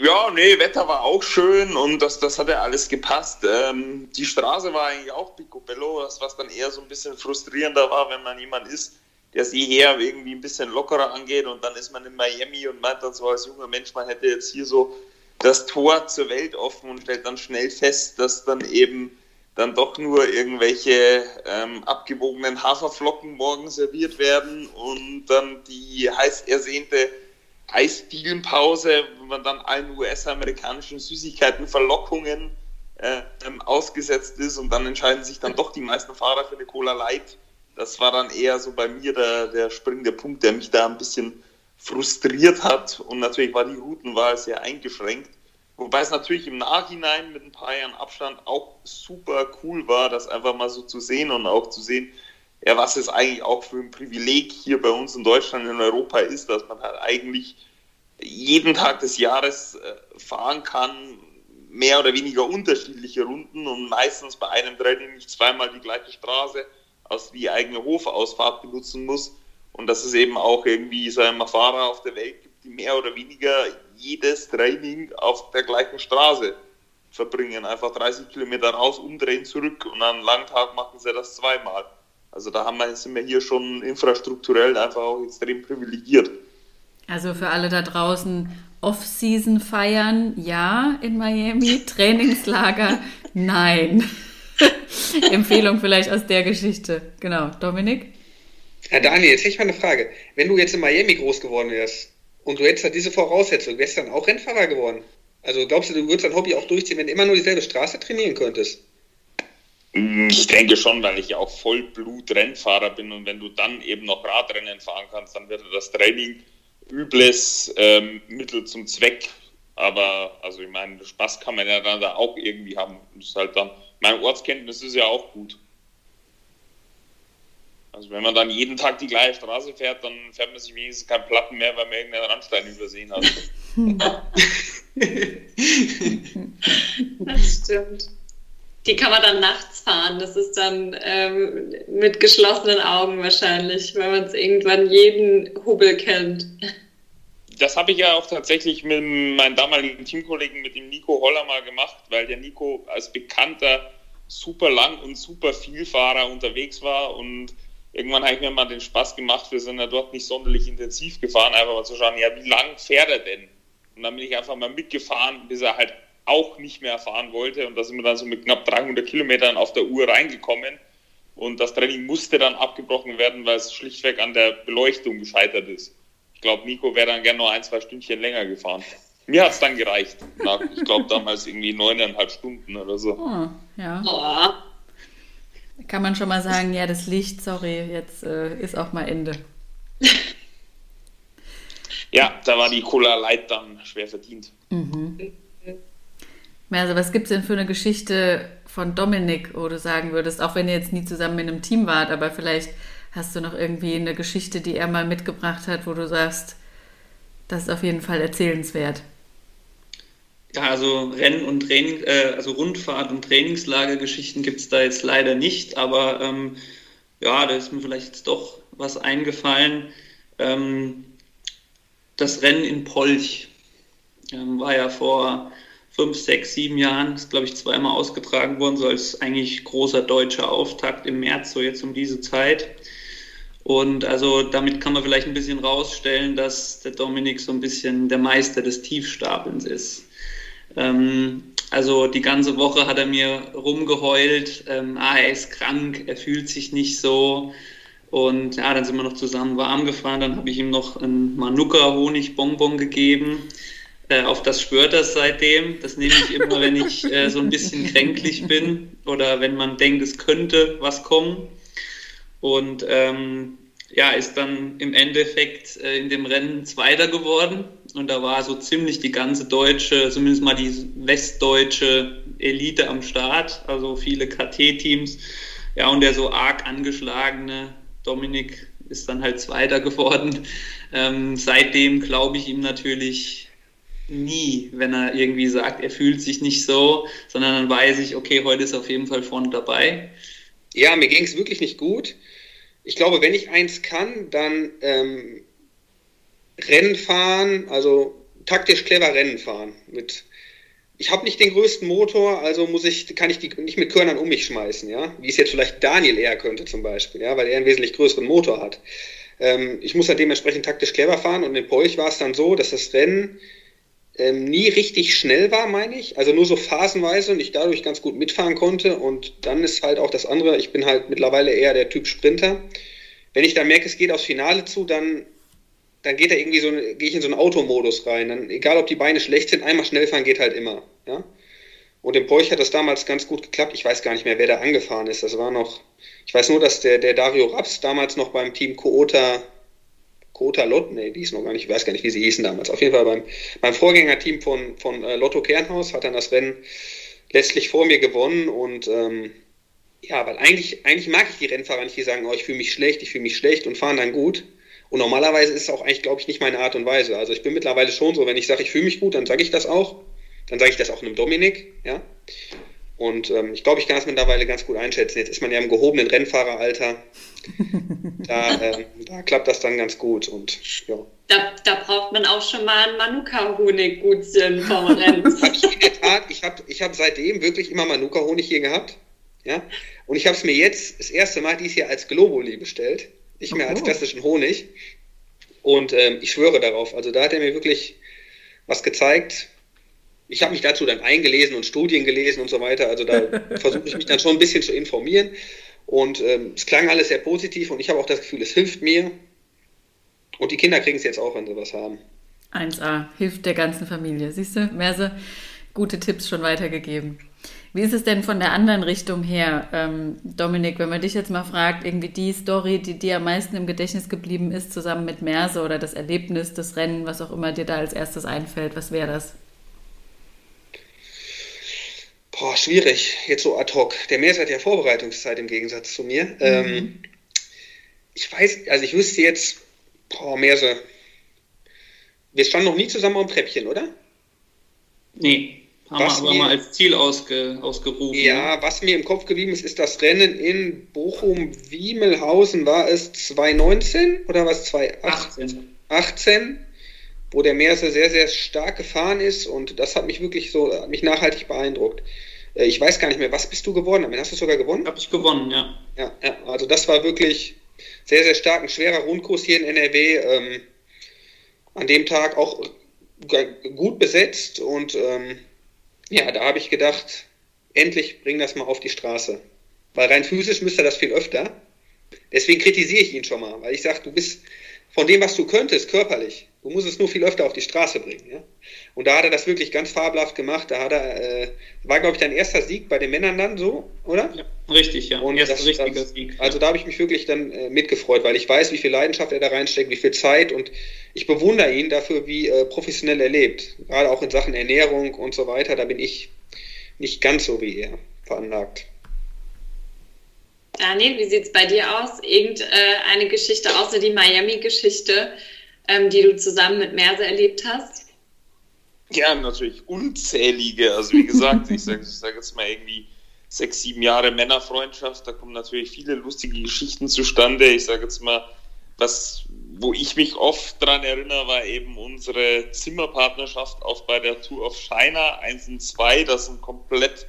Ja, nee, Wetter war auch schön und das, das hat ja alles gepasst. Ähm, die Straße war eigentlich auch picobello, was, was dann eher so ein bisschen frustrierender war, wenn man jemand ist, der sie her irgendwie ein bisschen lockerer angeht und dann ist man in Miami und meint dann so als junger Mensch, man hätte jetzt hier so das Tor zur Welt offen und stellt dann schnell fest, dass dann eben dann doch nur irgendwelche ähm, abgewogenen Haferflocken morgen serviert werden und dann die heiß ersehnte Eisdielenpause, wo man dann allen US-amerikanischen Süßigkeiten-Verlockungen äh, ähm, ausgesetzt ist und dann entscheiden sich dann doch die meisten Fahrer für eine Cola Light. Das war dann eher so bei mir der, der springende Punkt, der mich da ein bisschen frustriert hat und natürlich war die Routenwahl sehr eingeschränkt. Wobei es natürlich im Nachhinein mit ein paar Jahren Abstand auch super cool war, das einfach mal so zu sehen und auch zu sehen, ja, was es eigentlich auch für ein Privileg hier bei uns in Deutschland, in Europa ist, dass man halt eigentlich jeden Tag des Jahres äh, fahren kann, mehr oder weniger unterschiedliche Runden und meistens bei einem Training nicht zweimal die gleiche Straße aus wie eigene Hofausfahrt benutzen muss und dass es eben auch irgendwie sagen wir, Fahrer auf der Welt gibt, die mehr oder weniger jedes Training auf der gleichen Straße verbringen. Einfach 30 Kilometer raus, umdrehen, zurück und an einem langen Tag machen sie das zweimal. Also da haben wir, sind wir hier schon infrastrukturell einfach auch extrem privilegiert. Also für alle da draußen, Off-Season feiern, ja, in Miami, [laughs] Trainingslager, nein. [laughs] Empfehlung vielleicht aus der Geschichte. Genau, Dominik? Herr Daniel, jetzt hätte ich mal eine Frage. Wenn du jetzt in Miami groß geworden wärst und du hättest halt diese Voraussetzung, wärst du dann auch Rennfahrer geworden? Also glaubst du, du würdest dein Hobby auch durchziehen, wenn du immer nur dieselbe Straße trainieren könntest? Ich denke schon, weil ich ja auch Vollblut-Rennfahrer bin und wenn du dann eben noch Radrennen fahren kannst, dann wird das Training übles ähm, Mittel zum Zweck. Aber, also ich meine, Spaß kann man ja dann da auch irgendwie haben. Das ist halt dann, meine Ortskenntnis ist ja auch gut. Also wenn man dann jeden Tag die gleiche Straße fährt, dann fährt man sich wenigstens keinen Platten mehr, weil man irgendeinen Randstein übersehen hat. [laughs] [laughs] das stimmt. Die kann man dann nachts fahren. Das ist dann ähm, mit geschlossenen Augen wahrscheinlich, weil man es irgendwann jeden Hubbel kennt. Das habe ich ja auch tatsächlich mit meinem damaligen Teamkollegen, mit dem Nico Holler mal gemacht, weil der Nico als bekannter super lang und super Vielfahrer unterwegs war und irgendwann habe ich mir mal den Spaß gemacht, wir sind ja dort nicht sonderlich intensiv gefahren, einfach mal zu schauen, ja, wie lang fährt er denn? Und dann bin ich einfach mal mitgefahren, bis er halt auch nicht mehr fahren wollte. Und da sind wir dann so mit knapp 300 Kilometern auf der Uhr reingekommen. Und das Training musste dann abgebrochen werden, weil es schlichtweg an der Beleuchtung gescheitert ist. Ich glaube, Nico wäre dann gerne noch ein, zwei Stündchen länger gefahren. Mir hat es dann gereicht. Nach, ich glaube, damals irgendwie neuneinhalb Stunden oder so. Oh, ja. Oh. Kann man schon mal sagen, ja, das Licht, sorry, jetzt äh, ist auch mal Ende. [laughs] ja, da war die Cola Light dann schwer verdient. Mhm. Also was gibt es denn für eine Geschichte von Dominik, wo du sagen würdest, auch wenn ihr jetzt nie zusammen in einem Team wart, aber vielleicht hast du noch irgendwie eine Geschichte, die er mal mitgebracht hat, wo du sagst, das ist auf jeden Fall erzählenswert. Ja, also Renn- und Training, äh, also Rundfahrt- und Trainingslagergeschichten gibt es da jetzt leider nicht, aber ähm, ja, da ist mir vielleicht jetzt doch was eingefallen. Ähm, das Rennen in Polch ähm, war ja vor fünf, sechs, sieben Jahren, ist glaube ich zweimal ausgetragen worden, so als eigentlich großer deutscher Auftakt im März, so jetzt um diese Zeit. Und also damit kann man vielleicht ein bisschen rausstellen, dass der Dominik so ein bisschen der Meister des Tiefstapelns ist. Ähm, also die ganze Woche hat er mir rumgeheult, ähm, ah, er ist krank, er fühlt sich nicht so. Und ja, dann sind wir noch zusammen warm gefahren, dann habe ich ihm noch ein Manuka-Honigbonbon gegeben. Äh, auf das schwört er seitdem. Das nehme ich immer, wenn ich äh, so ein bisschen kränklich bin oder wenn man denkt, es könnte was kommen. Und ähm, ja, ist dann im Endeffekt äh, in dem Rennen Zweiter geworden. Und da war so ziemlich die ganze deutsche, zumindest mal die westdeutsche Elite am Start, also viele KT-Teams. Ja, und der so arg angeschlagene Dominik ist dann halt Zweiter geworden. Ähm, seitdem glaube ich ihm natürlich nie, wenn er irgendwie sagt, er fühlt sich nicht so, sondern dann weiß ich, okay, heute ist auf jeden Fall vorne dabei. Ja, mir ging es wirklich nicht gut. Ich glaube, wenn ich eins kann, dann ähm, Rennen fahren, also taktisch clever Rennen fahren. Mit, ich habe nicht den größten Motor, also muss ich, kann ich die nicht mit Körnern um mich schmeißen, ja, wie es jetzt vielleicht Daniel eher könnte zum Beispiel, ja, weil er einen wesentlich größeren Motor hat. Ähm, ich muss dann dementsprechend taktisch clever fahren und in Polch war es dann so, dass das Rennen ähm, nie richtig schnell war, meine ich. Also nur so phasenweise und ich dadurch ganz gut mitfahren konnte. Und dann ist halt auch das andere, ich bin halt mittlerweile eher der Typ Sprinter. Wenn ich dann merke, es geht aufs Finale zu, dann, dann geht da irgendwie so, gehe ich in so einen Automodus rein. Dann, egal ob die Beine schlecht sind, einmal schnell fahren geht halt immer. Ja? Und im Porsche hat das damals ganz gut geklappt. Ich weiß gar nicht mehr, wer da angefahren ist. Das war noch, ich weiß nur, dass der, der Dario Raps damals noch beim Team Coota Kota Lott, nee, die ist noch gar nicht, ich weiß gar nicht, wie sie hießen damals. Auf jeden Fall beim, beim Vorgängerteam von, von äh, Lotto Kernhaus hat dann das Rennen letztlich vor mir gewonnen und ähm, ja, weil eigentlich, eigentlich mag ich die Rennfahrer nicht, die sagen, oh, ich fühle mich schlecht, ich fühle mich schlecht und fahren dann gut. Und normalerweise ist es auch eigentlich, glaube ich, nicht meine Art und Weise. Also ich bin mittlerweile schon so, wenn ich sage, ich fühle mich gut, dann sage ich das auch. Dann sage ich das auch einem Dominik, ja. Und ähm, ich glaube, ich kann das mittlerweile ganz gut einschätzen. Jetzt ist man ja im gehobenen Rennfahreralter. [laughs] Da, ähm, da klappt das dann ganz gut. Und, ja. da, da braucht man auch schon mal ein Manuka-Honig-Gutchen vom Rennen. [laughs] hab ich in der Tat, ich habe ich hab seitdem wirklich immer Manuka-Honig hier gehabt. Ja? Und ich habe es mir jetzt das erste Mal dies Jahr als Globuli bestellt. Nicht mehr oh. als klassischen Honig. Und ähm, ich schwöre darauf, also da hat er mir wirklich was gezeigt, ich habe mich dazu dann eingelesen und Studien gelesen und so weiter. Also da [laughs] versuche ich mich dann schon ein bisschen zu informieren. Und ähm, es klang alles sehr positiv und ich habe auch das Gefühl, es hilft mir. Und die Kinder kriegen es jetzt auch, wenn sie was haben. 1a, hilft der ganzen Familie. Siehst du, Merse, gute Tipps schon weitergegeben. Wie ist es denn von der anderen Richtung her, ähm, Dominik, wenn man dich jetzt mal fragt, irgendwie die Story, die dir am meisten im Gedächtnis geblieben ist, zusammen mit Merse oder das Erlebnis, das Rennen, was auch immer dir da als erstes einfällt, was wäre das? Boah, schwierig, jetzt so ad hoc. Der Meers hat ja Vorbereitungszeit im Gegensatz zu mir. Mhm. Ähm, ich weiß, also ich wüsste jetzt, boah, Meerse, wir standen noch nie zusammen am Treppchen, oder? Nee, haben was wir aber mal als Ziel ausge, ausgerufen. Ja, was mir im Kopf geblieben ist, ist das Rennen in Bochum-Wiemelhausen. War es 2019 oder was? 2018? 18 wo der Meerse sehr, sehr stark gefahren ist und das hat mich wirklich so, hat mich nachhaltig beeindruckt. Äh, ich weiß gar nicht mehr, was bist du geworden? Hast du sogar gewonnen? Habe ich gewonnen, ja. ja. Ja, also das war wirklich sehr, sehr stark, ein schwerer Rundkurs hier in NRW. Ähm, an dem Tag auch gut besetzt und ähm, ja, da habe ich gedacht, endlich bring das mal auf die Straße. Weil rein physisch müsste das viel öfter. Deswegen kritisiere ich ihn schon mal, weil ich sage, du bist von dem, was du könntest, körperlich, Du musst es nur viel öfter auf die Straße bringen. Ja? Und da hat er das wirklich ganz fabelhaft gemacht. Da hat er, äh, war, glaube ich, dein erster Sieg bei den Männern dann so, oder? Ja, richtig, ja. Und Erster das, richtiger das, Sieg. Also da habe ich mich wirklich dann äh, mitgefreut, weil ich weiß, wie viel Leidenschaft er da reinsteckt, wie viel Zeit und ich bewundere ihn dafür, wie äh, professionell er lebt. Gerade auch in Sachen Ernährung und so weiter. Da bin ich nicht ganz so wie er veranlagt. Daniel, wie sieht es bei dir aus? Irgendeine äh, Geschichte außer die Miami-Geschichte, ähm, die du zusammen mit Merse erlebt hast? Ja, natürlich unzählige. Also wie gesagt, ich sage sag jetzt mal irgendwie sechs, sieben Jahre Männerfreundschaft, da kommen natürlich viele lustige Geschichten zustande. Ich sage jetzt mal, was, wo ich mich oft dran erinnere, war eben unsere Zimmerpartnerschaft auch bei der Tour of China 1 und 2, das ein komplett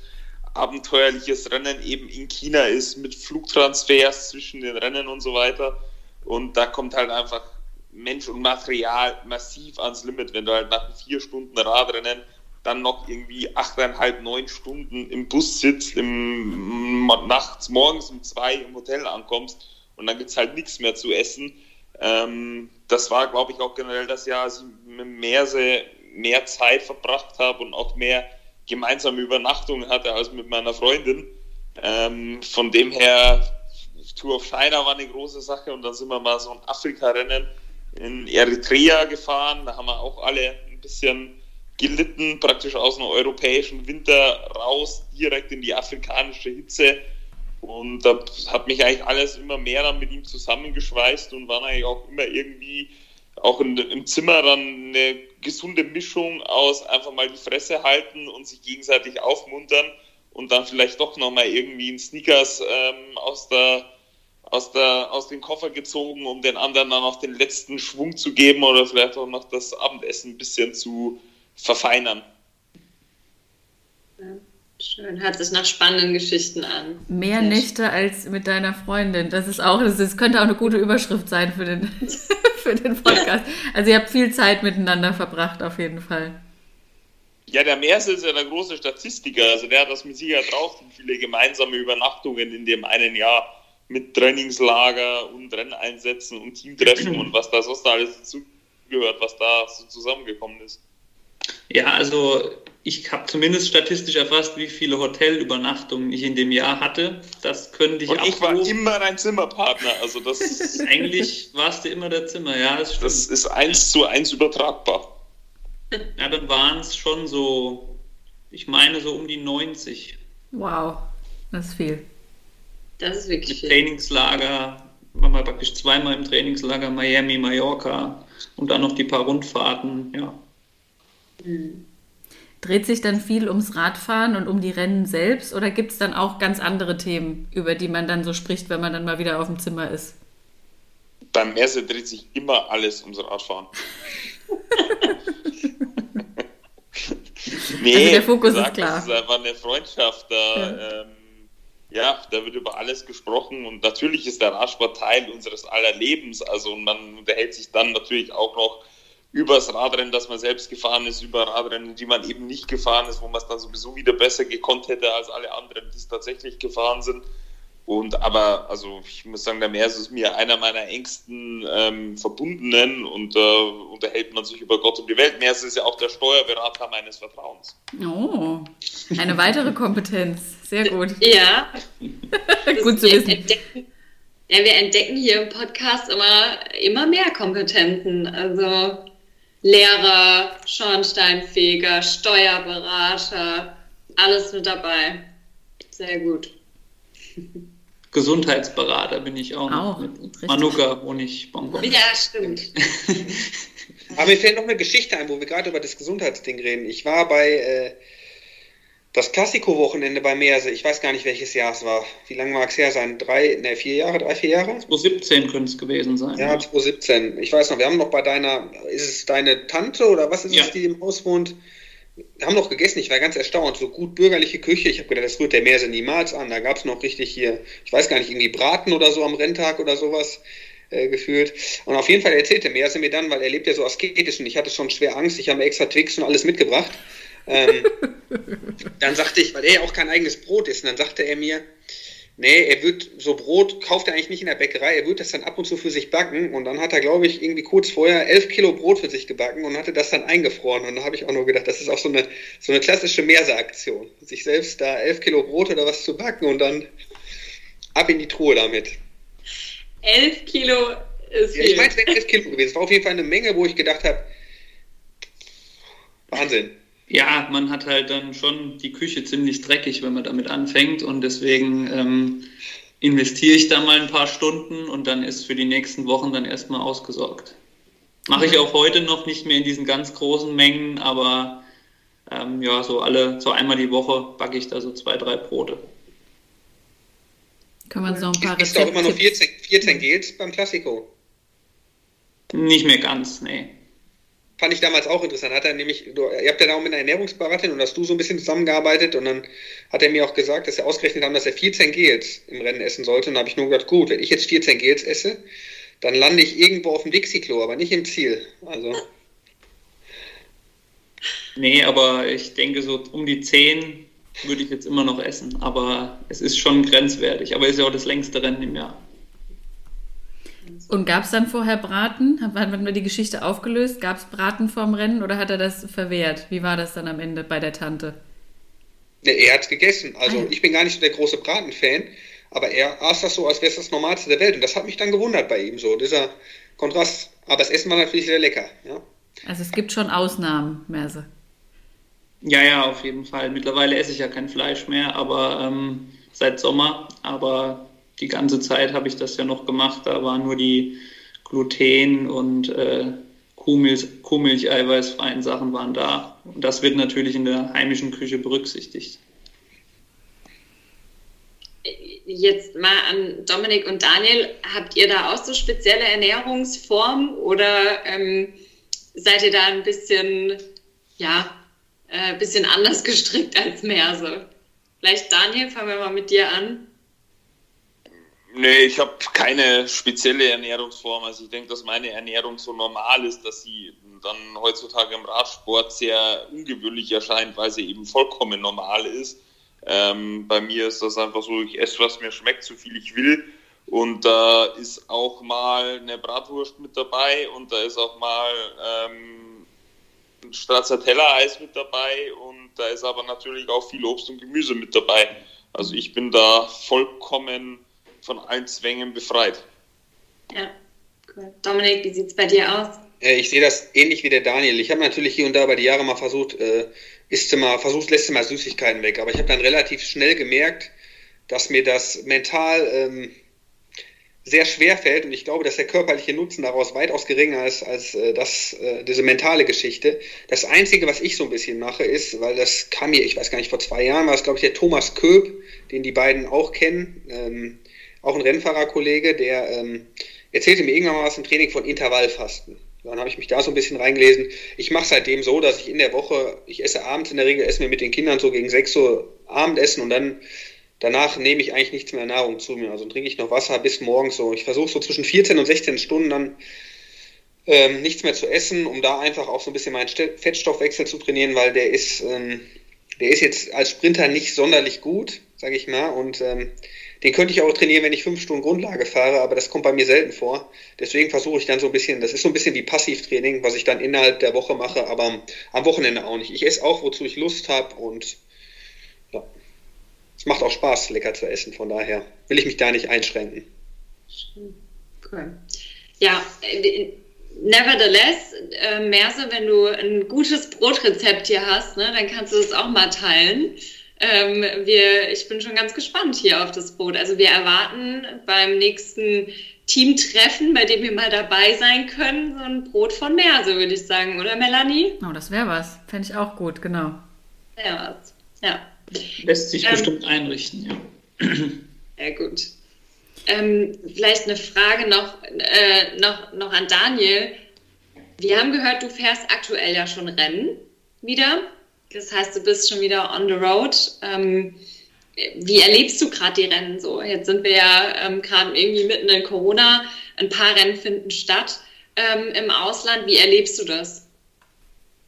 abenteuerliches Rennen eben in China ist, mit Flugtransfers zwischen den Rennen und so weiter. Und da kommt halt einfach Mensch und Material massiv ans Limit, wenn du halt nach vier Stunden Radrennen dann noch irgendwie achteinhalb, neun Stunden im Bus sitzt, im, nachts, morgens um zwei im Hotel ankommst und dann gibt es halt nichts mehr zu essen. Ähm, das war, glaube ich, auch generell das Jahr, als ich mit Meerse mehr Zeit verbracht habe und auch mehr gemeinsame Übernachtungen hatte als mit meiner Freundin. Ähm, von dem her, Tour of China war eine große Sache und dann sind wir mal so ein Afrika-Rennen in Eritrea gefahren. Da haben wir auch alle ein bisschen gelitten, praktisch aus einem europäischen Winter raus, direkt in die afrikanische Hitze. Und da hat mich eigentlich alles immer mehr dann mit ihm zusammengeschweißt und waren eigentlich auch immer irgendwie auch in, im Zimmer dann eine gesunde Mischung aus einfach mal die Fresse halten und sich gegenseitig aufmuntern und dann vielleicht doch nochmal irgendwie in Sneakers ähm, aus der aus, der, aus dem Koffer gezogen, um den anderen dann noch den letzten Schwung zu geben oder vielleicht auch noch das Abendessen ein bisschen zu verfeinern. Ja, schön, hört sich nach spannenden Geschichten an. Mehr Nächte als mit deiner Freundin. Das ist auch, das, ist, könnte auch eine gute Überschrift sein für den, [laughs] für den Podcast. Also ihr habt viel Zeit miteinander verbracht, auf jeden Fall. Ja, der Meers ist ja der große Statistiker, also der hat das mit Sicherheit drauf, viele gemeinsame Übernachtungen in dem einen Jahr mit Trainingslager und Renneinsätzen und Teamtreffen und was da sonst alles dazugehört, was da so zusammengekommen ist. Ja, also ich habe zumindest statistisch erfasst, wie viele Hotelübernachtungen ich in dem Jahr hatte. Das könnte ich Und ich war immer dein Zimmerpartner. Also das [laughs] Eigentlich warst du immer der Zimmer, ja, das stimmt. Das ist eins zu eins übertragbar. Ja, dann waren es schon so, ich meine so um die 90. Wow, das ist viel. Das ist wirklich Mit viel. Trainingslager, waren wir praktisch zweimal im Trainingslager Miami, Mallorca und dann noch die paar Rundfahrten, ja. Mhm. Dreht sich dann viel ums Radfahren und um die Rennen selbst oder gibt es dann auch ganz andere Themen, über die man dann so spricht, wenn man dann mal wieder auf dem Zimmer ist? Beim Merse dreht sich immer alles ums Radfahren. [laughs] nee, also der Fokus gesagt, ist klar. Das ist einfach eine Freundschaft. Da, ja. Ähm, ja, da wird über alles gesprochen und natürlich ist der Radsport Teil unseres aller Lebens. Also man unterhält sich dann natürlich auch noch übers Radrennen, das man selbst gefahren ist, über Radrennen, die man eben nicht gefahren ist, wo man es dann sowieso wieder besser gekonnt hätte als alle anderen, die es tatsächlich gefahren sind. Und aber, also ich muss sagen, der Mers ist mir einer meiner engsten ähm, Verbundenen und äh, unterhält man sich über Gott und die Welt. Mers ist ja auch der Steuerberater meines Vertrauens. Oh, eine weitere Kompetenz. Sehr gut. Ja. [laughs] gut zu wissen. ja, wir entdecken hier im Podcast immer, immer mehr Kompetenzen. Also Lehrer, Schornsteinfeger, Steuerberater, alles mit dabei. Sehr gut. Gesundheitsberater bin ich auch. auch mit Manuka Honigbonbon. Ja, stimmt. [laughs] Aber mir fällt noch eine Geschichte ein, wo wir gerade über das Gesundheitsding reden. Ich war bei äh, das Klassiko-Wochenende bei Meerse, ich weiß gar nicht, welches Jahr es war. Wie lange mag es her sein? Drei, ne, vier Jahre, drei, vier Jahre? 2017 könnte es gewesen sein. Ja, ja, 2017. Ich weiß noch, wir haben noch bei deiner, ist es deine Tante oder was ist ja. es, die im Haus wohnt? Wir haben noch gegessen, ich war ganz erstaunt. So gut bürgerliche Küche. Ich habe gedacht, das rührt der Meerse niemals an. Da gab es noch richtig hier, ich weiß gar nicht, irgendwie Braten oder so am Renntag oder sowas. Äh, gefühlt. Und auf jeden Fall erzählte Meerse mir dann, weil er lebt ja so asketisch und ich hatte schon schwer Angst, ich habe mir extra Twix und alles mitgebracht. Ähm, dann sagte ich, weil er ja auch kein eigenes Brot ist, und dann sagte er mir, nee, er wird so Brot, kauft er eigentlich nicht in der Bäckerei, er wird das dann ab und zu für sich backen. Und dann hat er, glaube ich, irgendwie kurz vorher elf Kilo Brot für sich gebacken und hatte das dann eingefroren. Und da habe ich auch nur gedacht, das ist auch so eine, so eine klassische Meerse-Aktion. Sich selbst da elf Kilo Brot oder was zu backen und dann ab in die Truhe damit. Elf Kilo ist ja, Ich meine, es wären elf Kilo gewesen. Es war auf jeden Fall eine Menge, wo ich gedacht habe, Wahnsinn ja, man hat halt dann schon die Küche ziemlich dreckig, wenn man damit anfängt und deswegen ähm, investiere ich da mal ein paar Stunden und dann ist für die nächsten Wochen dann erstmal ausgesorgt. Mache ich auch heute noch nicht mehr in diesen ganz großen Mengen, aber ähm, ja, so alle, so einmal die Woche backe ich da so zwei, drei Brote. Können wir uns noch ein paar Rezepte... Ist doch immer noch 14, 14 Gels beim Klassiko? Nicht mehr ganz, nee fand ich damals auch interessant. Hat er nämlich, du, ihr habt ja da auch mit einer Ernährungsberaterin und hast du so ein bisschen zusammengearbeitet und dann hat er mir auch gesagt, dass er ausgerechnet haben, dass er 14 Gels im Rennen essen sollte. Und da habe ich nur gedacht, gut, wenn ich jetzt 14 Gels esse, dann lande ich irgendwo auf dem Dixie-Klo, aber nicht im Ziel. Also. Nee, aber ich denke, so um die 10 würde ich jetzt immer noch essen. Aber es ist schon grenzwertig. Aber es ist ja auch das längste Rennen im Jahr. Und gab es dann vorher Braten? Hat, man die Geschichte aufgelöst? Gab es Braten vorm Rennen oder hat er das verwehrt? Wie war das dann am Ende bei der Tante? Er hat es gegessen. Also ah. ich bin gar nicht so der große Braten-Fan, aber er aß das so, als wäre es das Normalste der Welt. Und das hat mich dann gewundert bei ihm so, dieser Kontrast. Aber das Essen war natürlich sehr lecker. Ja? Also es gibt schon Ausnahmen, Merse. Ja, ja, auf jeden Fall. Mittlerweile esse ich ja kein Fleisch mehr, aber ähm, seit Sommer. Aber die ganze Zeit habe ich das ja noch gemacht. Da waren nur die Gluten- und äh, Kuhmilch, Kuhmilch-eiweißfreien Sachen waren da. Und das wird natürlich in der heimischen Küche berücksichtigt. Jetzt mal an Dominik und Daniel, habt ihr da auch so spezielle Ernährungsformen oder ähm, seid ihr da ein bisschen, ja, äh, bisschen anders [laughs] gestrickt als Merse? Vielleicht Daniel, fangen wir mal mit dir an. Nee, ich habe keine spezielle Ernährungsform. Also ich denke, dass meine Ernährung so normal ist, dass sie dann heutzutage im Radsport sehr ungewöhnlich erscheint, weil sie eben vollkommen normal ist. Ähm, bei mir ist das einfach so, ich esse, was mir schmeckt, so viel ich will. Und da ist auch mal eine Bratwurst mit dabei und da ist auch mal ähm, Stracciatella-Eis mit dabei und da ist aber natürlich auch viel Obst und Gemüse mit dabei. Also ich bin da vollkommen von allen Zwängen befreit. Ja, cool. Dominik, wie sieht es bei dir aus? Äh, ich sehe das ähnlich wie der Daniel. Ich habe natürlich hier und da über die Jahre mal versucht, äh, isst mal, versucht, lässt mal Süßigkeiten weg. Aber ich habe dann relativ schnell gemerkt, dass mir das mental ähm, sehr schwer fällt und ich glaube, dass der körperliche Nutzen daraus weitaus geringer ist als äh, das, äh, diese mentale Geschichte. Das Einzige, was ich so ein bisschen mache, ist, weil das kam mir, ich weiß gar nicht, vor zwei Jahren war es, glaube ich, der Thomas Köb, den die beiden auch kennen, ähm, auch ein Rennfahrerkollege, der ähm, erzählte mir irgendwann mal was im Training von Intervallfasten. Dann habe ich mich da so ein bisschen reingelesen. Ich mache seitdem so, dass ich in der Woche, ich esse abends in der Regel, esse mir mit den Kindern so gegen 6 Uhr Abendessen und dann danach nehme ich eigentlich nichts mehr Nahrung zu mir. Also trinke ich noch Wasser bis morgens so. Ich versuche so zwischen 14 und 16 Stunden dann ähm, nichts mehr zu essen, um da einfach auch so ein bisschen meinen Fettstoffwechsel zu trainieren, weil der ist, ähm, der ist jetzt als Sprinter nicht sonderlich gut, sage ich mal. Und ähm, den könnte ich auch trainieren, wenn ich fünf Stunden Grundlage fahre, aber das kommt bei mir selten vor. Deswegen versuche ich dann so ein bisschen, das ist so ein bisschen wie Passivtraining, was ich dann innerhalb der Woche mache, aber am Wochenende auch nicht. Ich esse auch, wozu ich Lust habe und ja, es macht auch Spaß, lecker zu essen. Von daher will ich mich da nicht einschränken. Cool. Ja, äh, nevertheless, äh, Merse, wenn du ein gutes Brotrezept hier hast, ne, dann kannst du es auch mal teilen. Ähm, wir, ich bin schon ganz gespannt hier auf das Brot. Also wir erwarten beim nächsten Teamtreffen, bei dem wir mal dabei sein können, so ein Brot von Merse, würde ich sagen, oder Melanie? Oh, das wäre was. Fände ich auch gut, genau. Ja, was. Ja. Lässt sich ähm, bestimmt einrichten, ja. Ja, gut. Ähm, vielleicht eine Frage noch, äh, noch, noch an Daniel. Wir haben gehört, du fährst aktuell ja schon Rennen wieder. Das heißt, du bist schon wieder on the road. Ähm, wie erlebst du gerade die Rennen so? Jetzt sind wir ja ähm, gerade irgendwie mitten in Corona. Ein paar Rennen finden statt ähm, im Ausland. Wie erlebst du das?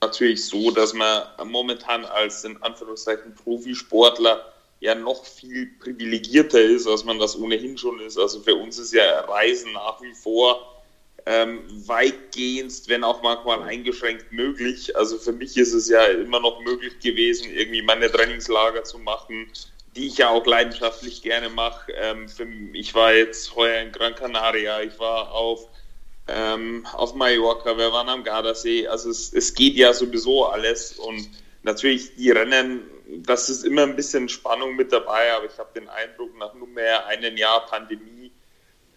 Natürlich so, dass man momentan als in Anführungszeichen Profisportler ja noch viel privilegierter ist, als man das ohnehin schon ist. Also für uns ist ja Reisen nach wie vor ähm, weitgehend, wenn auch manchmal eingeschränkt möglich. Also für mich ist es ja immer noch möglich gewesen, irgendwie meine Trainingslager zu machen, die ich ja auch leidenschaftlich gerne mache. Ähm, ich war jetzt heuer in Gran Canaria, ich war auf, ähm, auf Mallorca, wir waren am Gardasee. Also es, es geht ja sowieso alles und natürlich die Rennen, das ist immer ein bisschen Spannung mit dabei, aber ich habe den Eindruck, nach nunmehr einem Jahr Pandemie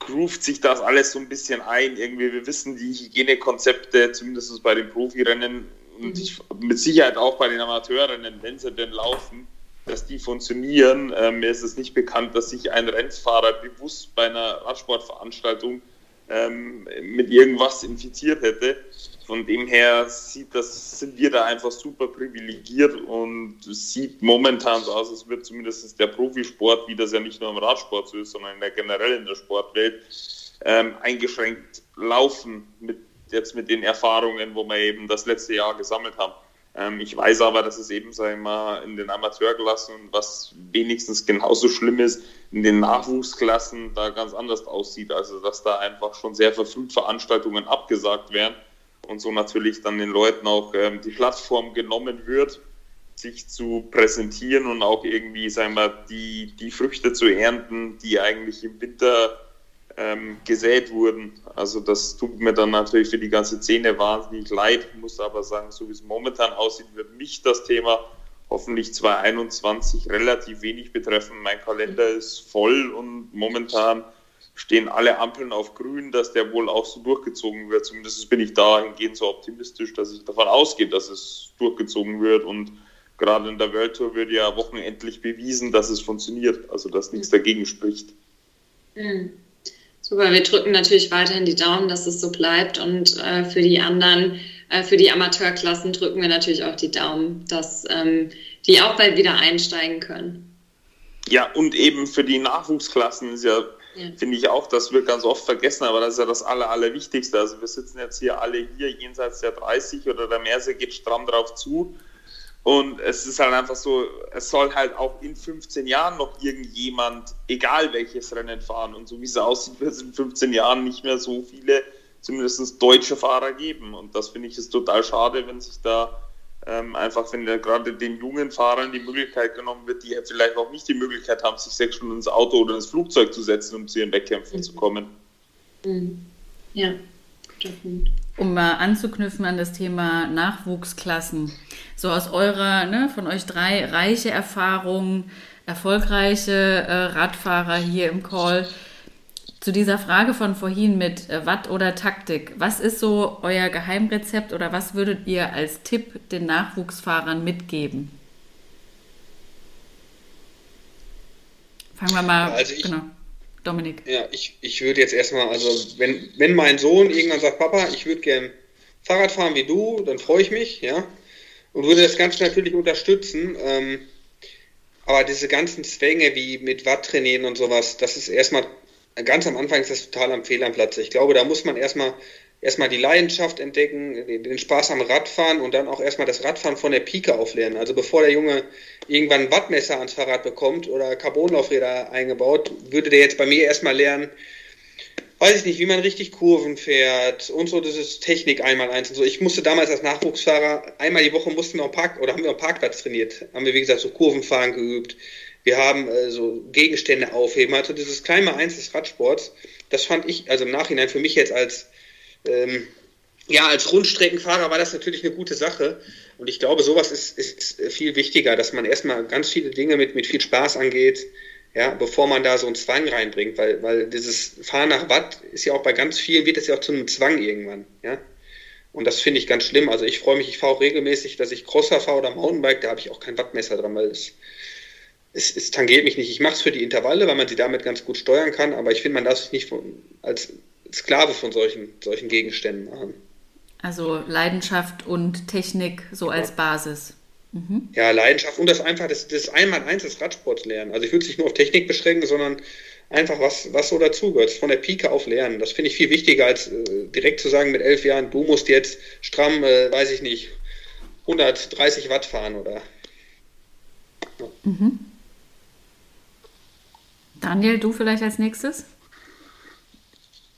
groovt sich das alles so ein bisschen ein. Irgendwie, wir wissen die Hygienekonzepte, zumindest bei den Profirennen und ich, mit Sicherheit auch bei den Amateurrennen, wenn sie denn laufen, dass die funktionieren. Äh, mir ist es nicht bekannt, dass sich ein Rennfahrer bewusst bei einer Radsportveranstaltung ähm, mit irgendwas infiziert hätte. Von dem her sieht das, sind wir da einfach super privilegiert und es sieht momentan so aus, als wird zumindest der Profisport, wie das ja nicht nur im Radsport so ist, sondern generell in der Sportwelt, ähm, eingeschränkt laufen mit jetzt mit den Erfahrungen, wo wir eben das letzte Jahr gesammelt haben. Ähm, ich weiß aber, dass es eben, sag ich mal, in den Amateurklassen, was wenigstens genauso schlimm ist, in den Nachwuchsklassen da ganz anders aussieht. Also, dass da einfach schon sehr verfrüht Veranstaltungen abgesagt werden und so natürlich dann den Leuten auch ähm, die Plattform genommen wird, sich zu präsentieren und auch irgendwie, sagen wir, die, die Früchte zu ernten, die eigentlich im Winter ähm, gesät wurden. Also das tut mir dann natürlich für die ganze Szene wahnsinnig leid. Muss aber sagen, so wie es momentan aussieht, wird mich das Thema hoffentlich 2021 relativ wenig betreffen. Mein Kalender ist voll und momentan stehen alle Ampeln auf grün, dass der wohl auch so durchgezogen wird. Zumindest bin ich dahingehend so optimistisch, dass ich davon ausgehe, dass es durchgezogen wird. Und gerade in der World Tour wird ja wochenendlich bewiesen, dass es funktioniert, also dass nichts dagegen spricht. Mhm. Super, wir drücken natürlich weiterhin die Daumen, dass es so bleibt. Und äh, für die anderen, äh, für die Amateurklassen drücken wir natürlich auch die Daumen, dass ähm, die auch bald wieder einsteigen können. Ja, und eben für die Nachwuchsklassen ist ja ja. Finde ich auch, das wird ganz oft vergessen, aber das ist ja das Aller, Allerwichtigste. Also wir sitzen jetzt hier alle hier jenseits der 30 oder der Merse geht stramm drauf zu. Und es ist halt einfach so, es soll halt auch in 15 Jahren noch irgendjemand, egal welches Rennen fahren. Und so wie es aussieht, wird es in 15 Jahren nicht mehr so viele zumindest deutsche Fahrer geben. Und das finde ich ist total schade, wenn sich da ähm, einfach, wenn gerade den jungen Fahrern die Möglichkeit genommen wird, die vielleicht auch nicht die Möglichkeit haben, sich sechs Stunden ins Auto oder ins Flugzeug zu setzen, um zu ihren Wettkämpfen mhm. zu kommen. Mhm. Ja, guter Punkt. Um mal anzuknüpfen an das Thema Nachwuchsklassen. So aus eurer, ne, von euch drei reiche Erfahrungen, erfolgreiche äh, Radfahrer hier im Call. Zu dieser Frage von vorhin mit äh, Watt oder Taktik. Was ist so euer Geheimrezept oder was würdet ihr als Tipp den Nachwuchsfahrern mitgeben? Fangen wir mal. Also ich, genau. Dominik. Ja, ich, ich würde jetzt erstmal, also wenn, wenn mein Sohn irgendwann sagt, Papa, ich würde gern Fahrrad fahren wie du, dann freue ich mich, ja. Und würde das ganz natürlich unterstützen. Ähm, aber diese ganzen Zwänge wie mit Watt trainieren und sowas, das ist erstmal ganz am Anfang ist das total am Fehl am Platz. Ich glaube, da muss man erstmal erstmal die Leidenschaft entdecken, den Spaß am Radfahren und dann auch erstmal das Radfahren von der Pike auflernen. Also bevor der Junge irgendwann ein Wattmesser ans Fahrrad bekommt oder Carbonlaufräder eingebaut, würde der jetzt bei mir erstmal lernen, weiß ich nicht, wie man richtig Kurven fährt und so, das ist Technik einmal eins und so. Ich musste damals als Nachwuchsfahrer, einmal die Woche mussten wir am Park, oder haben wir am Parkplatz trainiert, haben wir wie gesagt so Kurvenfahren geübt, wir haben äh, so Gegenstände aufheben. Also dieses kleine Eins des Radsports, das fand ich, also im Nachhinein für mich jetzt als, ähm, ja, als Rundstreckenfahrer war das natürlich eine gute Sache. Und ich glaube, sowas ist, ist viel wichtiger, dass man erstmal ganz viele Dinge mit, mit viel Spaß angeht, ja, bevor man da so einen Zwang reinbringt, weil, weil dieses Fahren nach Watt ist ja auch bei ganz vielen, wird es ja auch zu einem Zwang irgendwann, ja. Und das finde ich ganz schlimm. Also ich freue mich, ich fahre auch regelmäßig, dass ich Crosser fahre oder Mountainbike, da habe ich auch kein Wattmesser dran, weil es es, es tangiert mich nicht. Ich mache es für die Intervalle, weil man sie damit ganz gut steuern kann, aber ich finde, man darf sich nicht von, als Sklave von solchen, solchen Gegenständen machen. Also Leidenschaft und Technik so als Basis. Mhm. Ja, Leidenschaft und das einfach, das, das Einmal-Eins des Radsports lernen. Also ich würde es nicht nur auf Technik beschränken, sondern einfach was, was so dazugehört. Von der Pike auf lernen. Das finde ich viel wichtiger, als äh, direkt zu sagen mit elf Jahren, du musst jetzt stramm, äh, weiß ich nicht, 130 Watt fahren oder. Ja. Mhm. Daniel, du vielleicht als nächstes?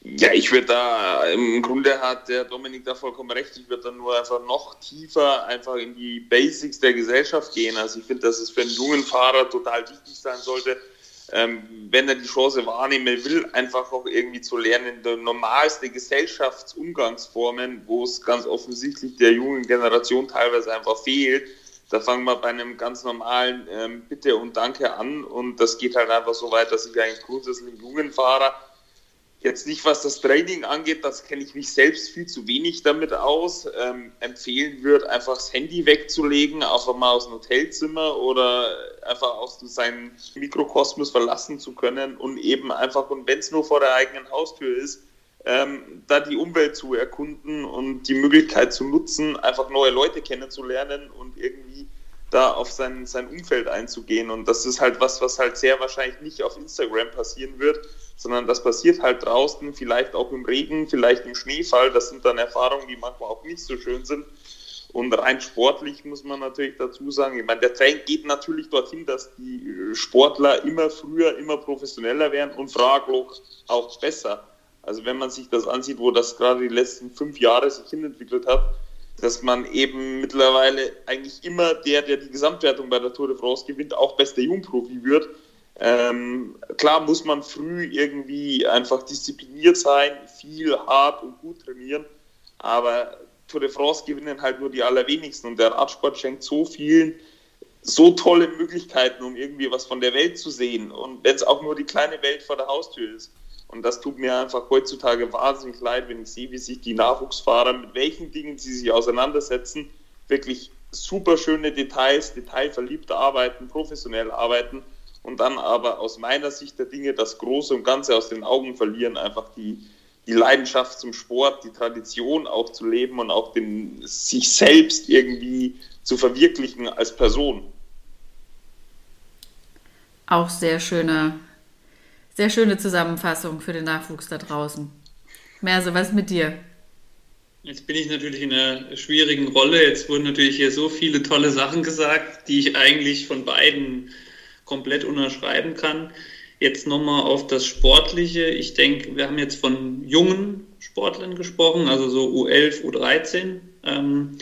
Ja, ich würde da, im Grunde hat der Dominik da vollkommen recht, ich würde da nur einfach noch tiefer einfach in die Basics der Gesellschaft gehen. Also ich finde, dass es für einen jungen Fahrer total wichtig sein sollte, ähm, wenn er die Chance wahrnehmen will, einfach auch irgendwie zu lernen, die normalste Gesellschaftsumgangsformen, wo es ganz offensichtlich der jungen Generation teilweise einfach fehlt, da fangen wir bei einem ganz normalen ähm, Bitte und Danke an. Und das geht halt einfach so weit, dass ich eigentlich grundsätzlich einen jungen Fahrer jetzt nicht, was das Training angeht, das kenne ich mich selbst viel zu wenig damit aus, ähm, empfehlen würde, einfach das Handy wegzulegen, auch mal aus dem Hotelzimmer oder einfach aus seinem Mikrokosmos verlassen zu können und eben einfach, und wenn es nur vor der eigenen Haustür ist, ähm, da die Umwelt zu erkunden und die Möglichkeit zu nutzen, einfach neue Leute kennenzulernen und irgendwie da auf sein, sein Umfeld einzugehen. Und das ist halt was, was halt sehr wahrscheinlich nicht auf Instagram passieren wird, sondern das passiert halt draußen, vielleicht auch im Regen, vielleicht im Schneefall. Das sind dann Erfahrungen, die manchmal auch nicht so schön sind. Und rein sportlich muss man natürlich dazu sagen, ich meine, der Trend geht natürlich dorthin, dass die Sportler immer früher, immer professioneller werden und fraglos auch besser. Also wenn man sich das ansieht, wo das gerade die letzten fünf Jahre sich hinentwickelt hat, dass man eben mittlerweile eigentlich immer der, der die Gesamtwertung bei der Tour de France gewinnt, auch bester Jungprofi wird. Ähm, klar muss man früh irgendwie einfach diszipliniert sein, viel hart und gut trainieren, aber Tour de France gewinnen halt nur die allerwenigsten und der Radsport schenkt so vielen so tolle Möglichkeiten, um irgendwie was von der Welt zu sehen und wenn es auch nur die kleine Welt vor der Haustür ist. Und das tut mir einfach heutzutage wahnsinnig leid, wenn ich sehe, wie sich die Nachwuchsfahrer, mit welchen Dingen sie sich auseinandersetzen, wirklich super schöne Details, detailverliebte arbeiten, professionell arbeiten und dann aber aus meiner Sicht der Dinge das Große und Ganze aus den Augen verlieren, einfach die, die Leidenschaft zum Sport, die Tradition auch zu leben und auch den, sich selbst irgendwie zu verwirklichen als Person. Auch sehr schöner sehr schöne Zusammenfassung für den Nachwuchs da draußen. Merse, was mit dir? Jetzt bin ich natürlich in einer schwierigen Rolle. Jetzt wurden natürlich hier so viele tolle Sachen gesagt, die ich eigentlich von beiden komplett unterschreiben kann. Jetzt nochmal auf das Sportliche. Ich denke, wir haben jetzt von jungen Sportlern gesprochen, also so U11, U13. Ähm,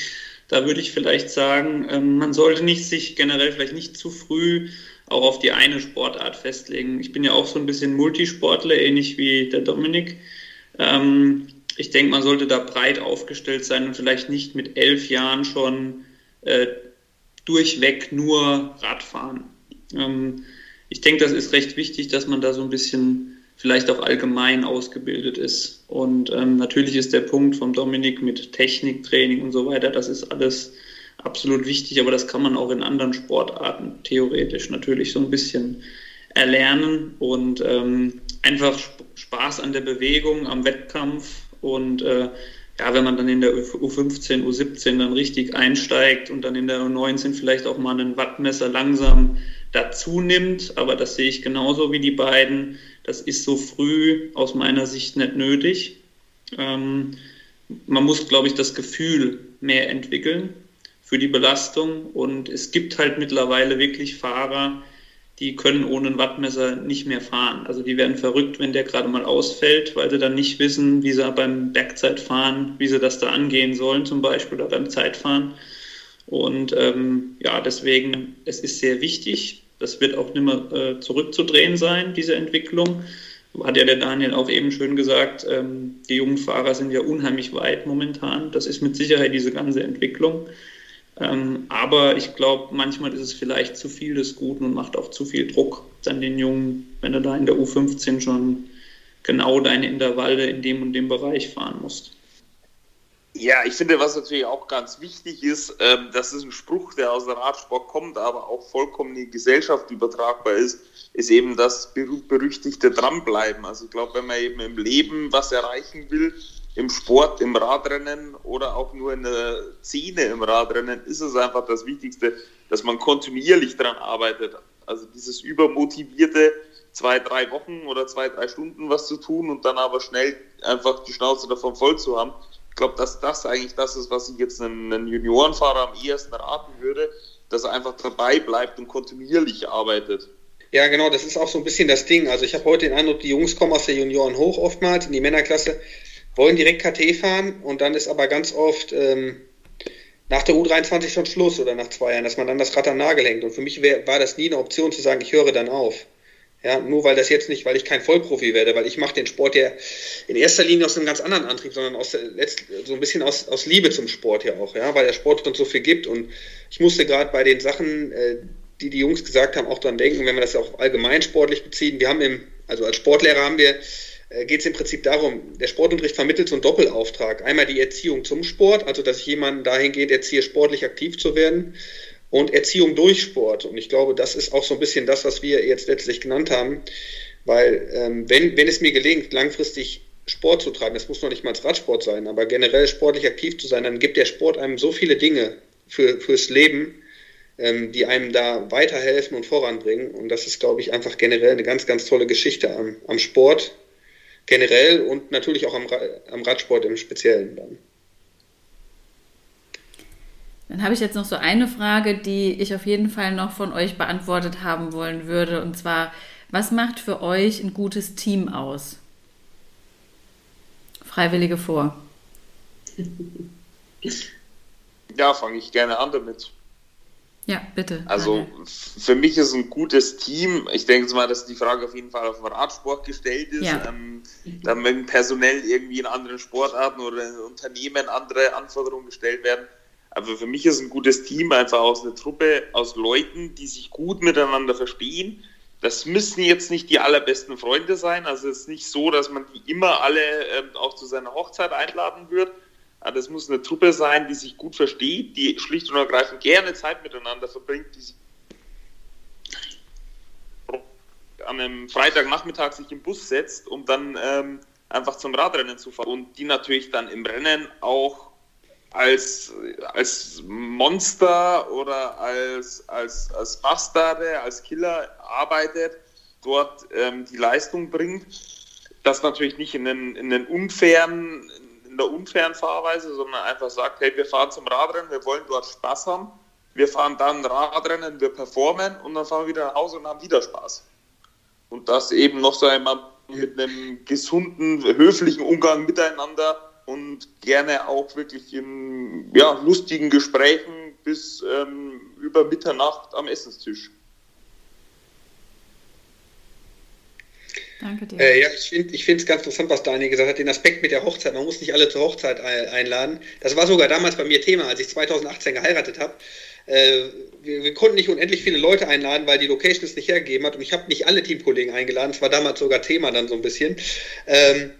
da würde ich vielleicht sagen, ähm, man sollte nicht sich generell vielleicht nicht zu früh auch auf die eine Sportart festlegen. Ich bin ja auch so ein bisschen Multisportler, ähnlich wie der Dominik. Ähm, ich denke, man sollte da breit aufgestellt sein und vielleicht nicht mit elf Jahren schon äh, durchweg nur Radfahren. Ähm, ich denke, das ist recht wichtig, dass man da so ein bisschen vielleicht auch allgemein ausgebildet ist. Und ähm, natürlich ist der Punkt vom Dominik mit Techniktraining und so weiter, das ist alles absolut wichtig, aber das kann man auch in anderen Sportarten theoretisch natürlich so ein bisschen erlernen und ähm, einfach Spaß an der Bewegung, am Wettkampf und äh, ja, wenn man dann in der U15, U17 dann richtig einsteigt und dann in der U19 vielleicht auch mal ein Wattmesser langsam dazu nimmt, aber das sehe ich genauso wie die beiden. Das ist so früh aus meiner Sicht nicht nötig. Ähm, man muss, glaube ich, das Gefühl mehr entwickeln für die Belastung und es gibt halt mittlerweile wirklich Fahrer, die können ohne ein Wattmesser nicht mehr fahren. Also die werden verrückt, wenn der gerade mal ausfällt, weil sie dann nicht wissen, wie sie beim Bergzeitfahren, wie sie das da angehen sollen zum Beispiel oder beim Zeitfahren. Und ähm, ja, deswegen, es ist sehr wichtig. Das wird auch nicht mehr äh, zurückzudrehen sein, diese Entwicklung. Hat ja der Daniel auch eben schön gesagt, ähm, die jungen Fahrer sind ja unheimlich weit momentan. Das ist mit Sicherheit diese ganze Entwicklung. Ähm, aber ich glaube, manchmal ist es vielleicht zu viel des Guten und macht auch zu viel Druck an den Jungen, wenn du da in der U15 schon genau deine Intervalle in dem und dem Bereich fahren musst. Ja, ich finde, was natürlich auch ganz wichtig ist, ähm, das ist ein Spruch, der aus der Radsport kommt, aber auch vollkommen in die Gesellschaft übertragbar ist, ist eben das berüchtigte Dranbleiben. Also ich glaube, wenn man eben im Leben was erreichen will, im Sport, im Radrennen oder auch nur in der Szene im Radrennen ist es einfach das Wichtigste, dass man kontinuierlich daran arbeitet. Also dieses übermotivierte zwei, drei Wochen oder zwei, drei Stunden was zu tun und dann aber schnell einfach die Schnauze davon voll zu haben. Ich glaube, dass das eigentlich das ist, was ich jetzt einen, Juniorenfahrer am ehesten raten würde, dass er einfach dabei bleibt und kontinuierlich arbeitet. Ja, genau, das ist auch so ein bisschen das Ding. Also ich habe heute den Eindruck, die Jungs kommen aus der Junioren hoch oftmals in die Männerklasse wollen direkt KT fahren und dann ist aber ganz oft ähm, nach der U23 schon Schluss oder nach zwei Jahren, dass man dann das Rad am Nagel hängt. Und für mich wär, war das nie eine Option zu sagen, ich höre dann auf. Ja, nur weil das jetzt nicht, weil ich kein Vollprofi werde, weil ich mache den Sport ja in erster Linie aus einem ganz anderen Antrieb, sondern aus so ein bisschen aus, aus Liebe zum Sport ja auch, ja, weil der Sport uns so viel gibt. Und ich musste gerade bei den Sachen, äh, die die Jungs gesagt haben, auch dran denken, wenn wir das auch allgemein sportlich beziehen. Wir haben im, also als Sportlehrer haben wir äh, geht es im Prinzip darum, der Sportunterricht vermittelt so einen Doppelauftrag. Einmal die Erziehung zum Sport, also dass ich jemanden dahingehend erziehe, sportlich aktiv zu werden und Erziehung durch Sport. Und ich glaube, das ist auch so ein bisschen das, was wir jetzt letztlich genannt haben, weil ähm, wenn, wenn es mir gelingt, langfristig Sport zu treiben, das muss noch nicht mal Radsport sein, aber generell sportlich aktiv zu sein, dann gibt der Sport einem so viele Dinge für, fürs Leben, ähm, die einem da weiterhelfen und voranbringen. Und das ist, glaube ich, einfach generell eine ganz, ganz tolle Geschichte am, am Sport generell und natürlich auch am, am Radsport im Speziellen dann. Dann habe ich jetzt noch so eine Frage, die ich auf jeden Fall noch von euch beantwortet haben wollen würde. Und zwar, was macht für euch ein gutes Team aus? Freiwillige vor. [laughs] Ja, fange ich gerne an damit. Ja, bitte. Also für mich ist ein gutes Team, ich denke mal, dass die Frage auf jeden Fall auf den Radsport gestellt ist. Ja. Ähm, dann wenn personell irgendwie in anderen Sportarten oder in Unternehmen andere Anforderungen gestellt werden. Aber für mich ist ein gutes Team einfach aus einer Truppe aus Leuten, die sich gut miteinander verstehen. Das müssen jetzt nicht die allerbesten Freunde sein. Also es ist nicht so, dass man die immer alle ähm, auch zu seiner Hochzeit einladen wird das muss eine Truppe sein, die sich gut versteht, die schlicht und ergreifend gerne Zeit miteinander verbringt, die sich an einem Freitagnachmittag sich im Bus setzt, um dann ähm, einfach zum Radrennen zu fahren und die natürlich dann im Rennen auch als, als Monster oder als, als, als Bastarde, als Killer arbeitet, dort ähm, die Leistung bringt. Das natürlich nicht in einen, in einen unfairen, in der unfairen Fahrweise, sondern einfach sagt, hey, wir fahren zum Radrennen, wir wollen dort Spaß haben, wir fahren dann Radrennen, wir performen und dann fahren wir wieder nach Hause und haben wieder Spaß. und das eben noch so einmal mit einem gesunden, höflichen Umgang miteinander und gerne auch wirklich in ja, lustigen Gesprächen bis ähm, über Mitternacht am Essenstisch. Danke dir. Äh, ja, ich finde es ganz interessant, was Daniel gesagt hat, den Aspekt mit der Hochzeit. Man muss nicht alle zur Hochzeit einladen. Das war sogar damals bei mir Thema, als ich 2018 geheiratet habe. Äh, wir, wir, konnten nicht unendlich viele Leute einladen, weil die Location es nicht hergegeben hat. Und ich habe nicht alle Teamkollegen eingeladen. Das war damals sogar Thema dann so ein bisschen. Ähm,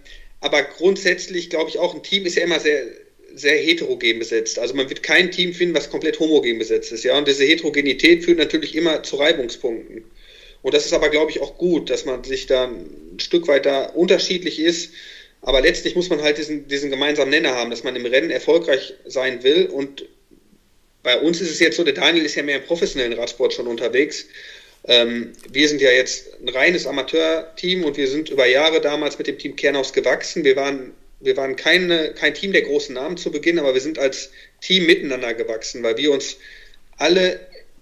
aber grundsätzlich glaube ich auch, ein Team ist ja immer sehr, sehr heterogen besetzt. Also man wird kein Team finden, was komplett homogen besetzt ist. Ja? Und diese Heterogenität führt natürlich immer zu Reibungspunkten. Und das ist aber, glaube ich, auch gut, dass man sich da ein Stück weit da unterschiedlich ist. Aber letztlich muss man halt diesen, diesen gemeinsamen Nenner haben, dass man im Rennen erfolgreich sein will. Und bei uns ist es jetzt so, der Daniel ist ja mehr im professionellen Radsport schon unterwegs. Ähm, wir sind ja jetzt ein reines Amateurteam und wir sind über Jahre damals mit dem Team Kernhaus gewachsen. Wir waren, wir waren keine, kein Team der großen Namen zu Beginn, aber wir sind als Team miteinander gewachsen, weil wir uns alle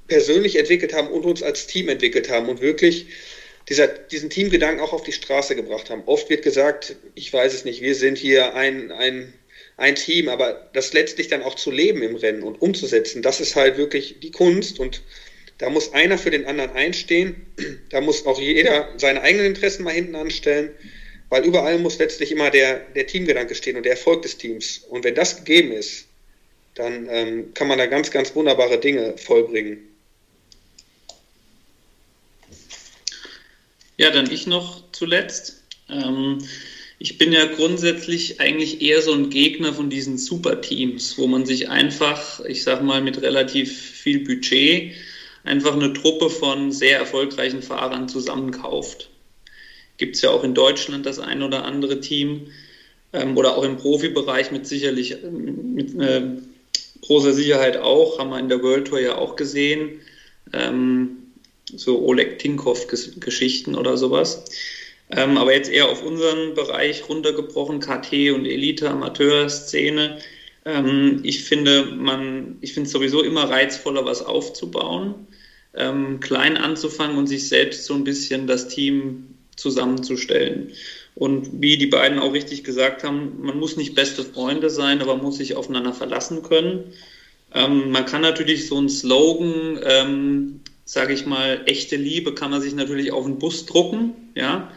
persönlich entwickelt haben und uns als Team entwickelt haben und wirklich dieser, diesen Teamgedanken auch auf die Straße gebracht haben. Oft wird gesagt, ich weiß es nicht, wir sind hier ein, ein, ein Team, aber das letztlich dann auch zu leben im Rennen und umzusetzen, das ist halt wirklich die Kunst und da muss einer für den anderen einstehen, da muss auch jeder seine eigenen Interessen mal hinten anstellen, weil überall muss letztlich immer der, der Teamgedanke stehen und der Erfolg des Teams. Und wenn das gegeben ist, dann ähm, kann man da ganz, ganz wunderbare Dinge vollbringen. Ja, dann ich noch zuletzt. Ähm, ich bin ja grundsätzlich eigentlich eher so ein Gegner von diesen Superteams, wo man sich einfach, ich sag mal, mit relativ viel Budget einfach eine Truppe von sehr erfolgreichen Fahrern zusammenkauft. Gibt es ja auch in Deutschland das ein oder andere Team ähm, oder auch im Profibereich mit sicherlich mit äh, großer Sicherheit auch, haben wir in der World Tour ja auch gesehen. Ähm, so Oleg Tinkoff-Geschichten oder sowas. Ähm, aber jetzt eher auf unseren Bereich runtergebrochen, KT und Elite-Amateur-Szene. Ähm, ich finde man, ich finde es sowieso immer reizvoller, was aufzubauen, ähm, klein anzufangen und sich selbst so ein bisschen das Team zusammenzustellen. Und wie die beiden auch richtig gesagt haben, man muss nicht beste Freunde sein, aber muss sich aufeinander verlassen können. Ähm, man kann natürlich so einen Slogan ähm, sage ich mal, echte Liebe kann man sich natürlich auf den Bus drucken, ja.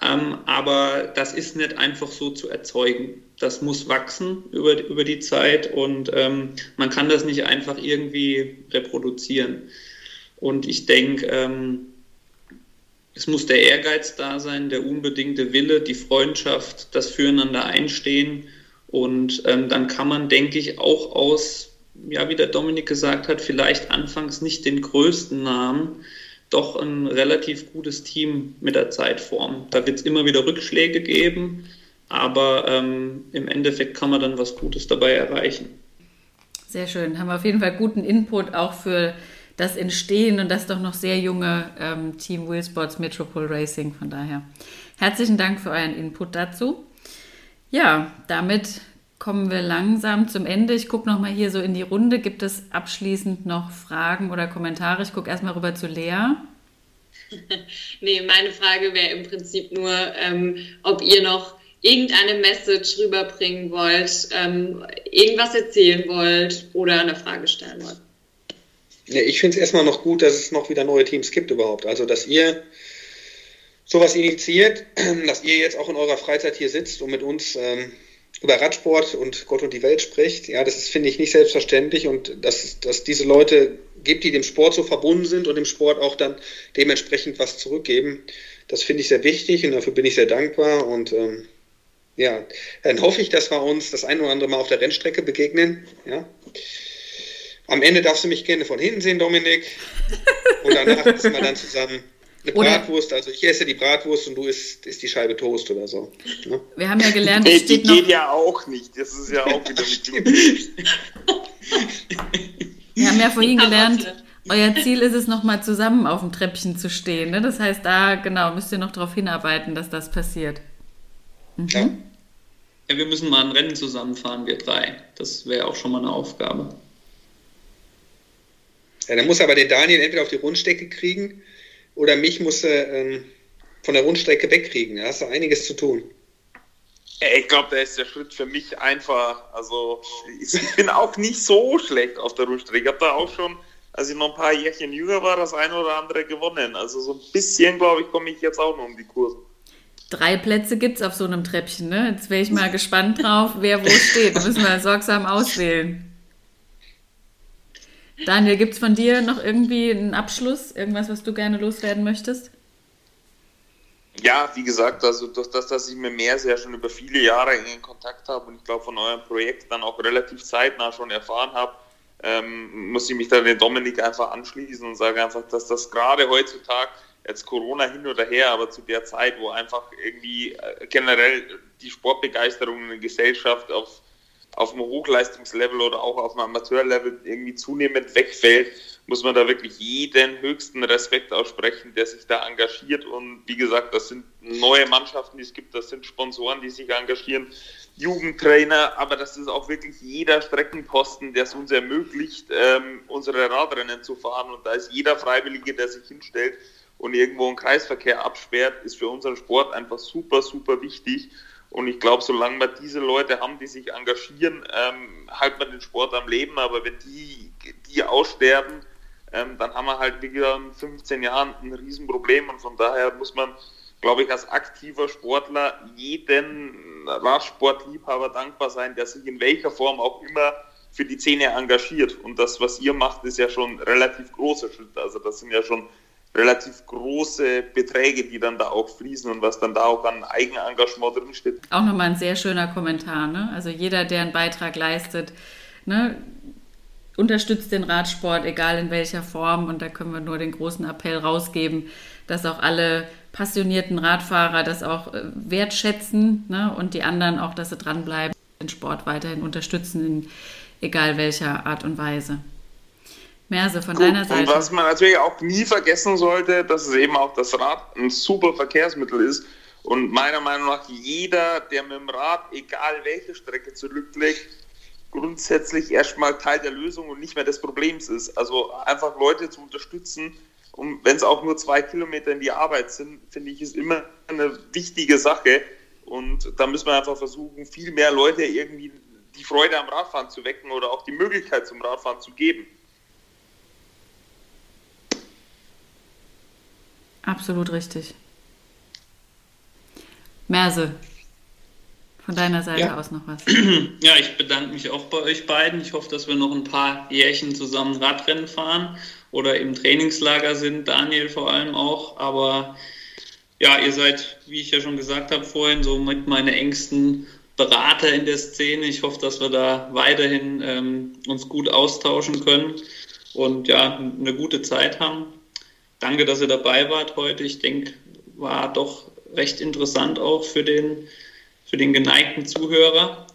Ähm, aber das ist nicht einfach so zu erzeugen. Das muss wachsen über, über die Zeit und ähm, man kann das nicht einfach irgendwie reproduzieren. Und ich denke, ähm, es muss der Ehrgeiz da sein, der unbedingte Wille, die Freundschaft, das Füreinander einstehen. Und ähm, dann kann man, denke ich, auch aus ja, wie der Dominik gesagt hat, vielleicht anfangs nicht den größten Namen, doch ein relativ gutes Team mit der Zeit formen. Da wird es immer wieder Rückschläge geben, aber ähm, im Endeffekt kann man dann was Gutes dabei erreichen. Sehr schön. Haben wir auf jeden Fall guten Input auch für das Entstehen und das doch noch sehr junge ähm, Team Wheelsports Metropole Racing. Von daher herzlichen Dank für euren Input dazu. Ja, damit kommen wir langsam zum Ende. Ich gucke nochmal hier so in die Runde. Gibt es abschließend noch Fragen oder Kommentare? Ich gucke erstmal rüber zu Lea. [laughs] nee, meine Frage wäre im Prinzip nur, ähm, ob ihr noch irgendeine Message rüberbringen wollt, ähm, irgendwas erzählen wollt oder eine Frage stellen wollt. Ja, ich finde es erstmal noch gut, dass es noch wieder neue Teams gibt überhaupt. Also, dass ihr sowas initiiert, [clears throat] dass ihr jetzt auch in eurer Freizeit hier sitzt und mit uns ähm, über Radsport und Gott und die Welt spricht. Ja, das ist, finde ich, nicht selbstverständlich und dass, dass diese Leute gibt, die dem Sport so verbunden sind und dem Sport auch dann dementsprechend was zurückgeben. Das finde ich sehr wichtig und dafür bin ich sehr dankbar und ähm, ja, dann hoffe ich, dass wir uns das ein oder andere Mal auf der Rennstrecke begegnen. Ja. Am Ende darfst du mich gerne von hinten sehen, Dominik. Und danach müssen wir dann zusammen eine Bratwurst, also ich esse die Bratwurst und du isst, isst die Scheibe Toast oder so. Ne? Wir haben ja gelernt, es steht die noch... geht ja auch nicht. Das ist ja auch wieder mit Wir haben ja [laughs] vorhin gelernt, euer Ziel ist es, nochmal zusammen auf dem Treppchen zu stehen. Ne? Das heißt, da genau müsst ihr noch darauf hinarbeiten, dass das passiert. Mhm. Ja. ja, wir müssen mal ein Rennen zusammenfahren, wir drei. Das wäre auch schon mal eine Aufgabe. Ja, dann muss aber den Daniel entweder auf die Rundstrecke kriegen oder mich musste ähm, von der Rundstrecke wegkriegen. Da hast du einiges zu tun. Ich glaube, da ist der Schritt für mich einfach. Also, ich bin auch nicht so schlecht auf der Rundstrecke. Ich habe da auch schon, als ich noch ein paar Jährchen jünger war, das eine oder andere gewonnen. Also, so ein bisschen, glaube ich, komme ich jetzt auch noch um die Kurse. Drei Plätze gibt es auf so einem Treppchen, ne? Jetzt wäre ich mal gespannt drauf, wer wo steht. Da müssen wir sorgsam auswählen. Daniel, gibt es von dir noch irgendwie einen Abschluss? Irgendwas, was du gerne loswerden möchtest? Ja, wie gesagt, also durch das, dass ich mit Mehr sehr schon über viele Jahre in Kontakt habe und ich glaube von eurem Projekt dann auch relativ zeitnah schon erfahren habe, ähm, muss ich mich da den Dominik einfach anschließen und sage einfach, dass das gerade heutzutage, jetzt Corona hin oder her, aber zu der Zeit, wo einfach irgendwie äh, generell die Sportbegeisterung in der Gesellschaft auf auf dem Hochleistungslevel oder auch auf dem Amateurlevel irgendwie zunehmend wegfällt, muss man da wirklich jeden höchsten Respekt aussprechen, der sich da engagiert. Und wie gesagt, das sind neue Mannschaften, die es gibt, das sind Sponsoren, die sich engagieren, Jugendtrainer, aber das ist auch wirklich jeder Streckenposten, der es uns ermöglicht, ähm, unsere Radrennen zu fahren. Und da ist jeder Freiwillige, der sich hinstellt und irgendwo einen Kreisverkehr absperrt, ist für unseren Sport einfach super, super wichtig. Und ich glaube, solange wir diese Leute haben, die sich engagieren, ähm, halten wir den Sport am Leben. Aber wenn die, die aussterben, ähm, dann haben wir halt wie wieder in 15 Jahren ein Riesenproblem. Und von daher muss man, glaube ich, als aktiver Sportler jeden Radsportliebhaber dankbar sein, der sich in welcher Form auch immer für die Szene engagiert. Und das, was ihr macht, ist ja schon relativ großer Schritt. Also das sind ja schon relativ große Beträge, die dann da auch fließen und was dann da auch an Eigenengagement drinsteht. Auch nochmal ein sehr schöner Kommentar. Ne? Also jeder, der einen Beitrag leistet, ne, unterstützt den Radsport, egal in welcher Form. Und da können wir nur den großen Appell rausgeben, dass auch alle passionierten Radfahrer das auch äh, wertschätzen ne? und die anderen auch, dass sie dranbleiben, den Sport weiterhin unterstützen, in egal welcher Art und Weise. Merse, von Gut, deiner Seite. Und was man natürlich auch nie vergessen sollte, dass es eben auch das Rad ein super Verkehrsmittel ist. Und meiner Meinung nach jeder, der mit dem Rad, egal welche Strecke zurücklegt, grundsätzlich erstmal Teil der Lösung und nicht mehr des Problems ist. Also einfach Leute zu unterstützen, und wenn es auch nur zwei Kilometer in die Arbeit sind, finde ich, ist immer eine wichtige Sache. Und da müssen wir einfach versuchen, viel mehr Leute irgendwie die Freude am Radfahren zu wecken oder auch die Möglichkeit zum Radfahren zu geben. Absolut richtig. Merse, von deiner Seite ja. aus noch was. [clears throat] Ja, ich bedanke mich auch bei euch beiden. Ich hoffe, dass wir noch ein paar Jährchen zusammen Radrennen fahren oder im Trainingslager sind, Daniel vor allem auch. Aber ja, ihr seid, wie ich ja schon gesagt habe vorhin, so mit meine engsten Berater in der Szene. Ich hoffe, dass wir da weiterhin ähm, uns gut austauschen können und ja, eine gute Zeit haben. Danke, dass ihr dabei wart heute. Ich denke, war doch recht interessant auch für den, für den geneigten Zuhörer.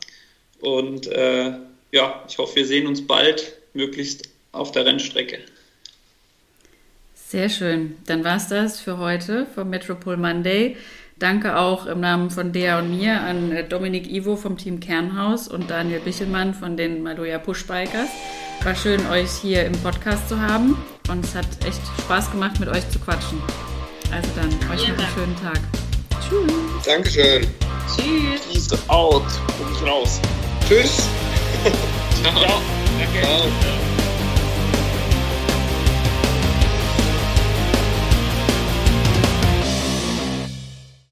Und äh, ja, ich hoffe, wir sehen uns bald, möglichst auf der Rennstrecke. Sehr schön. Dann war es das für heute vom Metropol Monday. Danke auch im Namen von Dea und mir an äh, Dominik Ivo vom Team Kernhaus und Daniel Bichelmann von den Maloja Pushbikers. War schön, euch hier im Podcast zu haben und es hat echt Spaß gemacht, mit euch zu quatschen. Also dann, euch noch einen schönen Tag. Tschüss. Dankeschön. Tschüss. Peace out. Komm ich raus. Tschüss. [laughs] Ciao. Ciao. Danke. Ciao.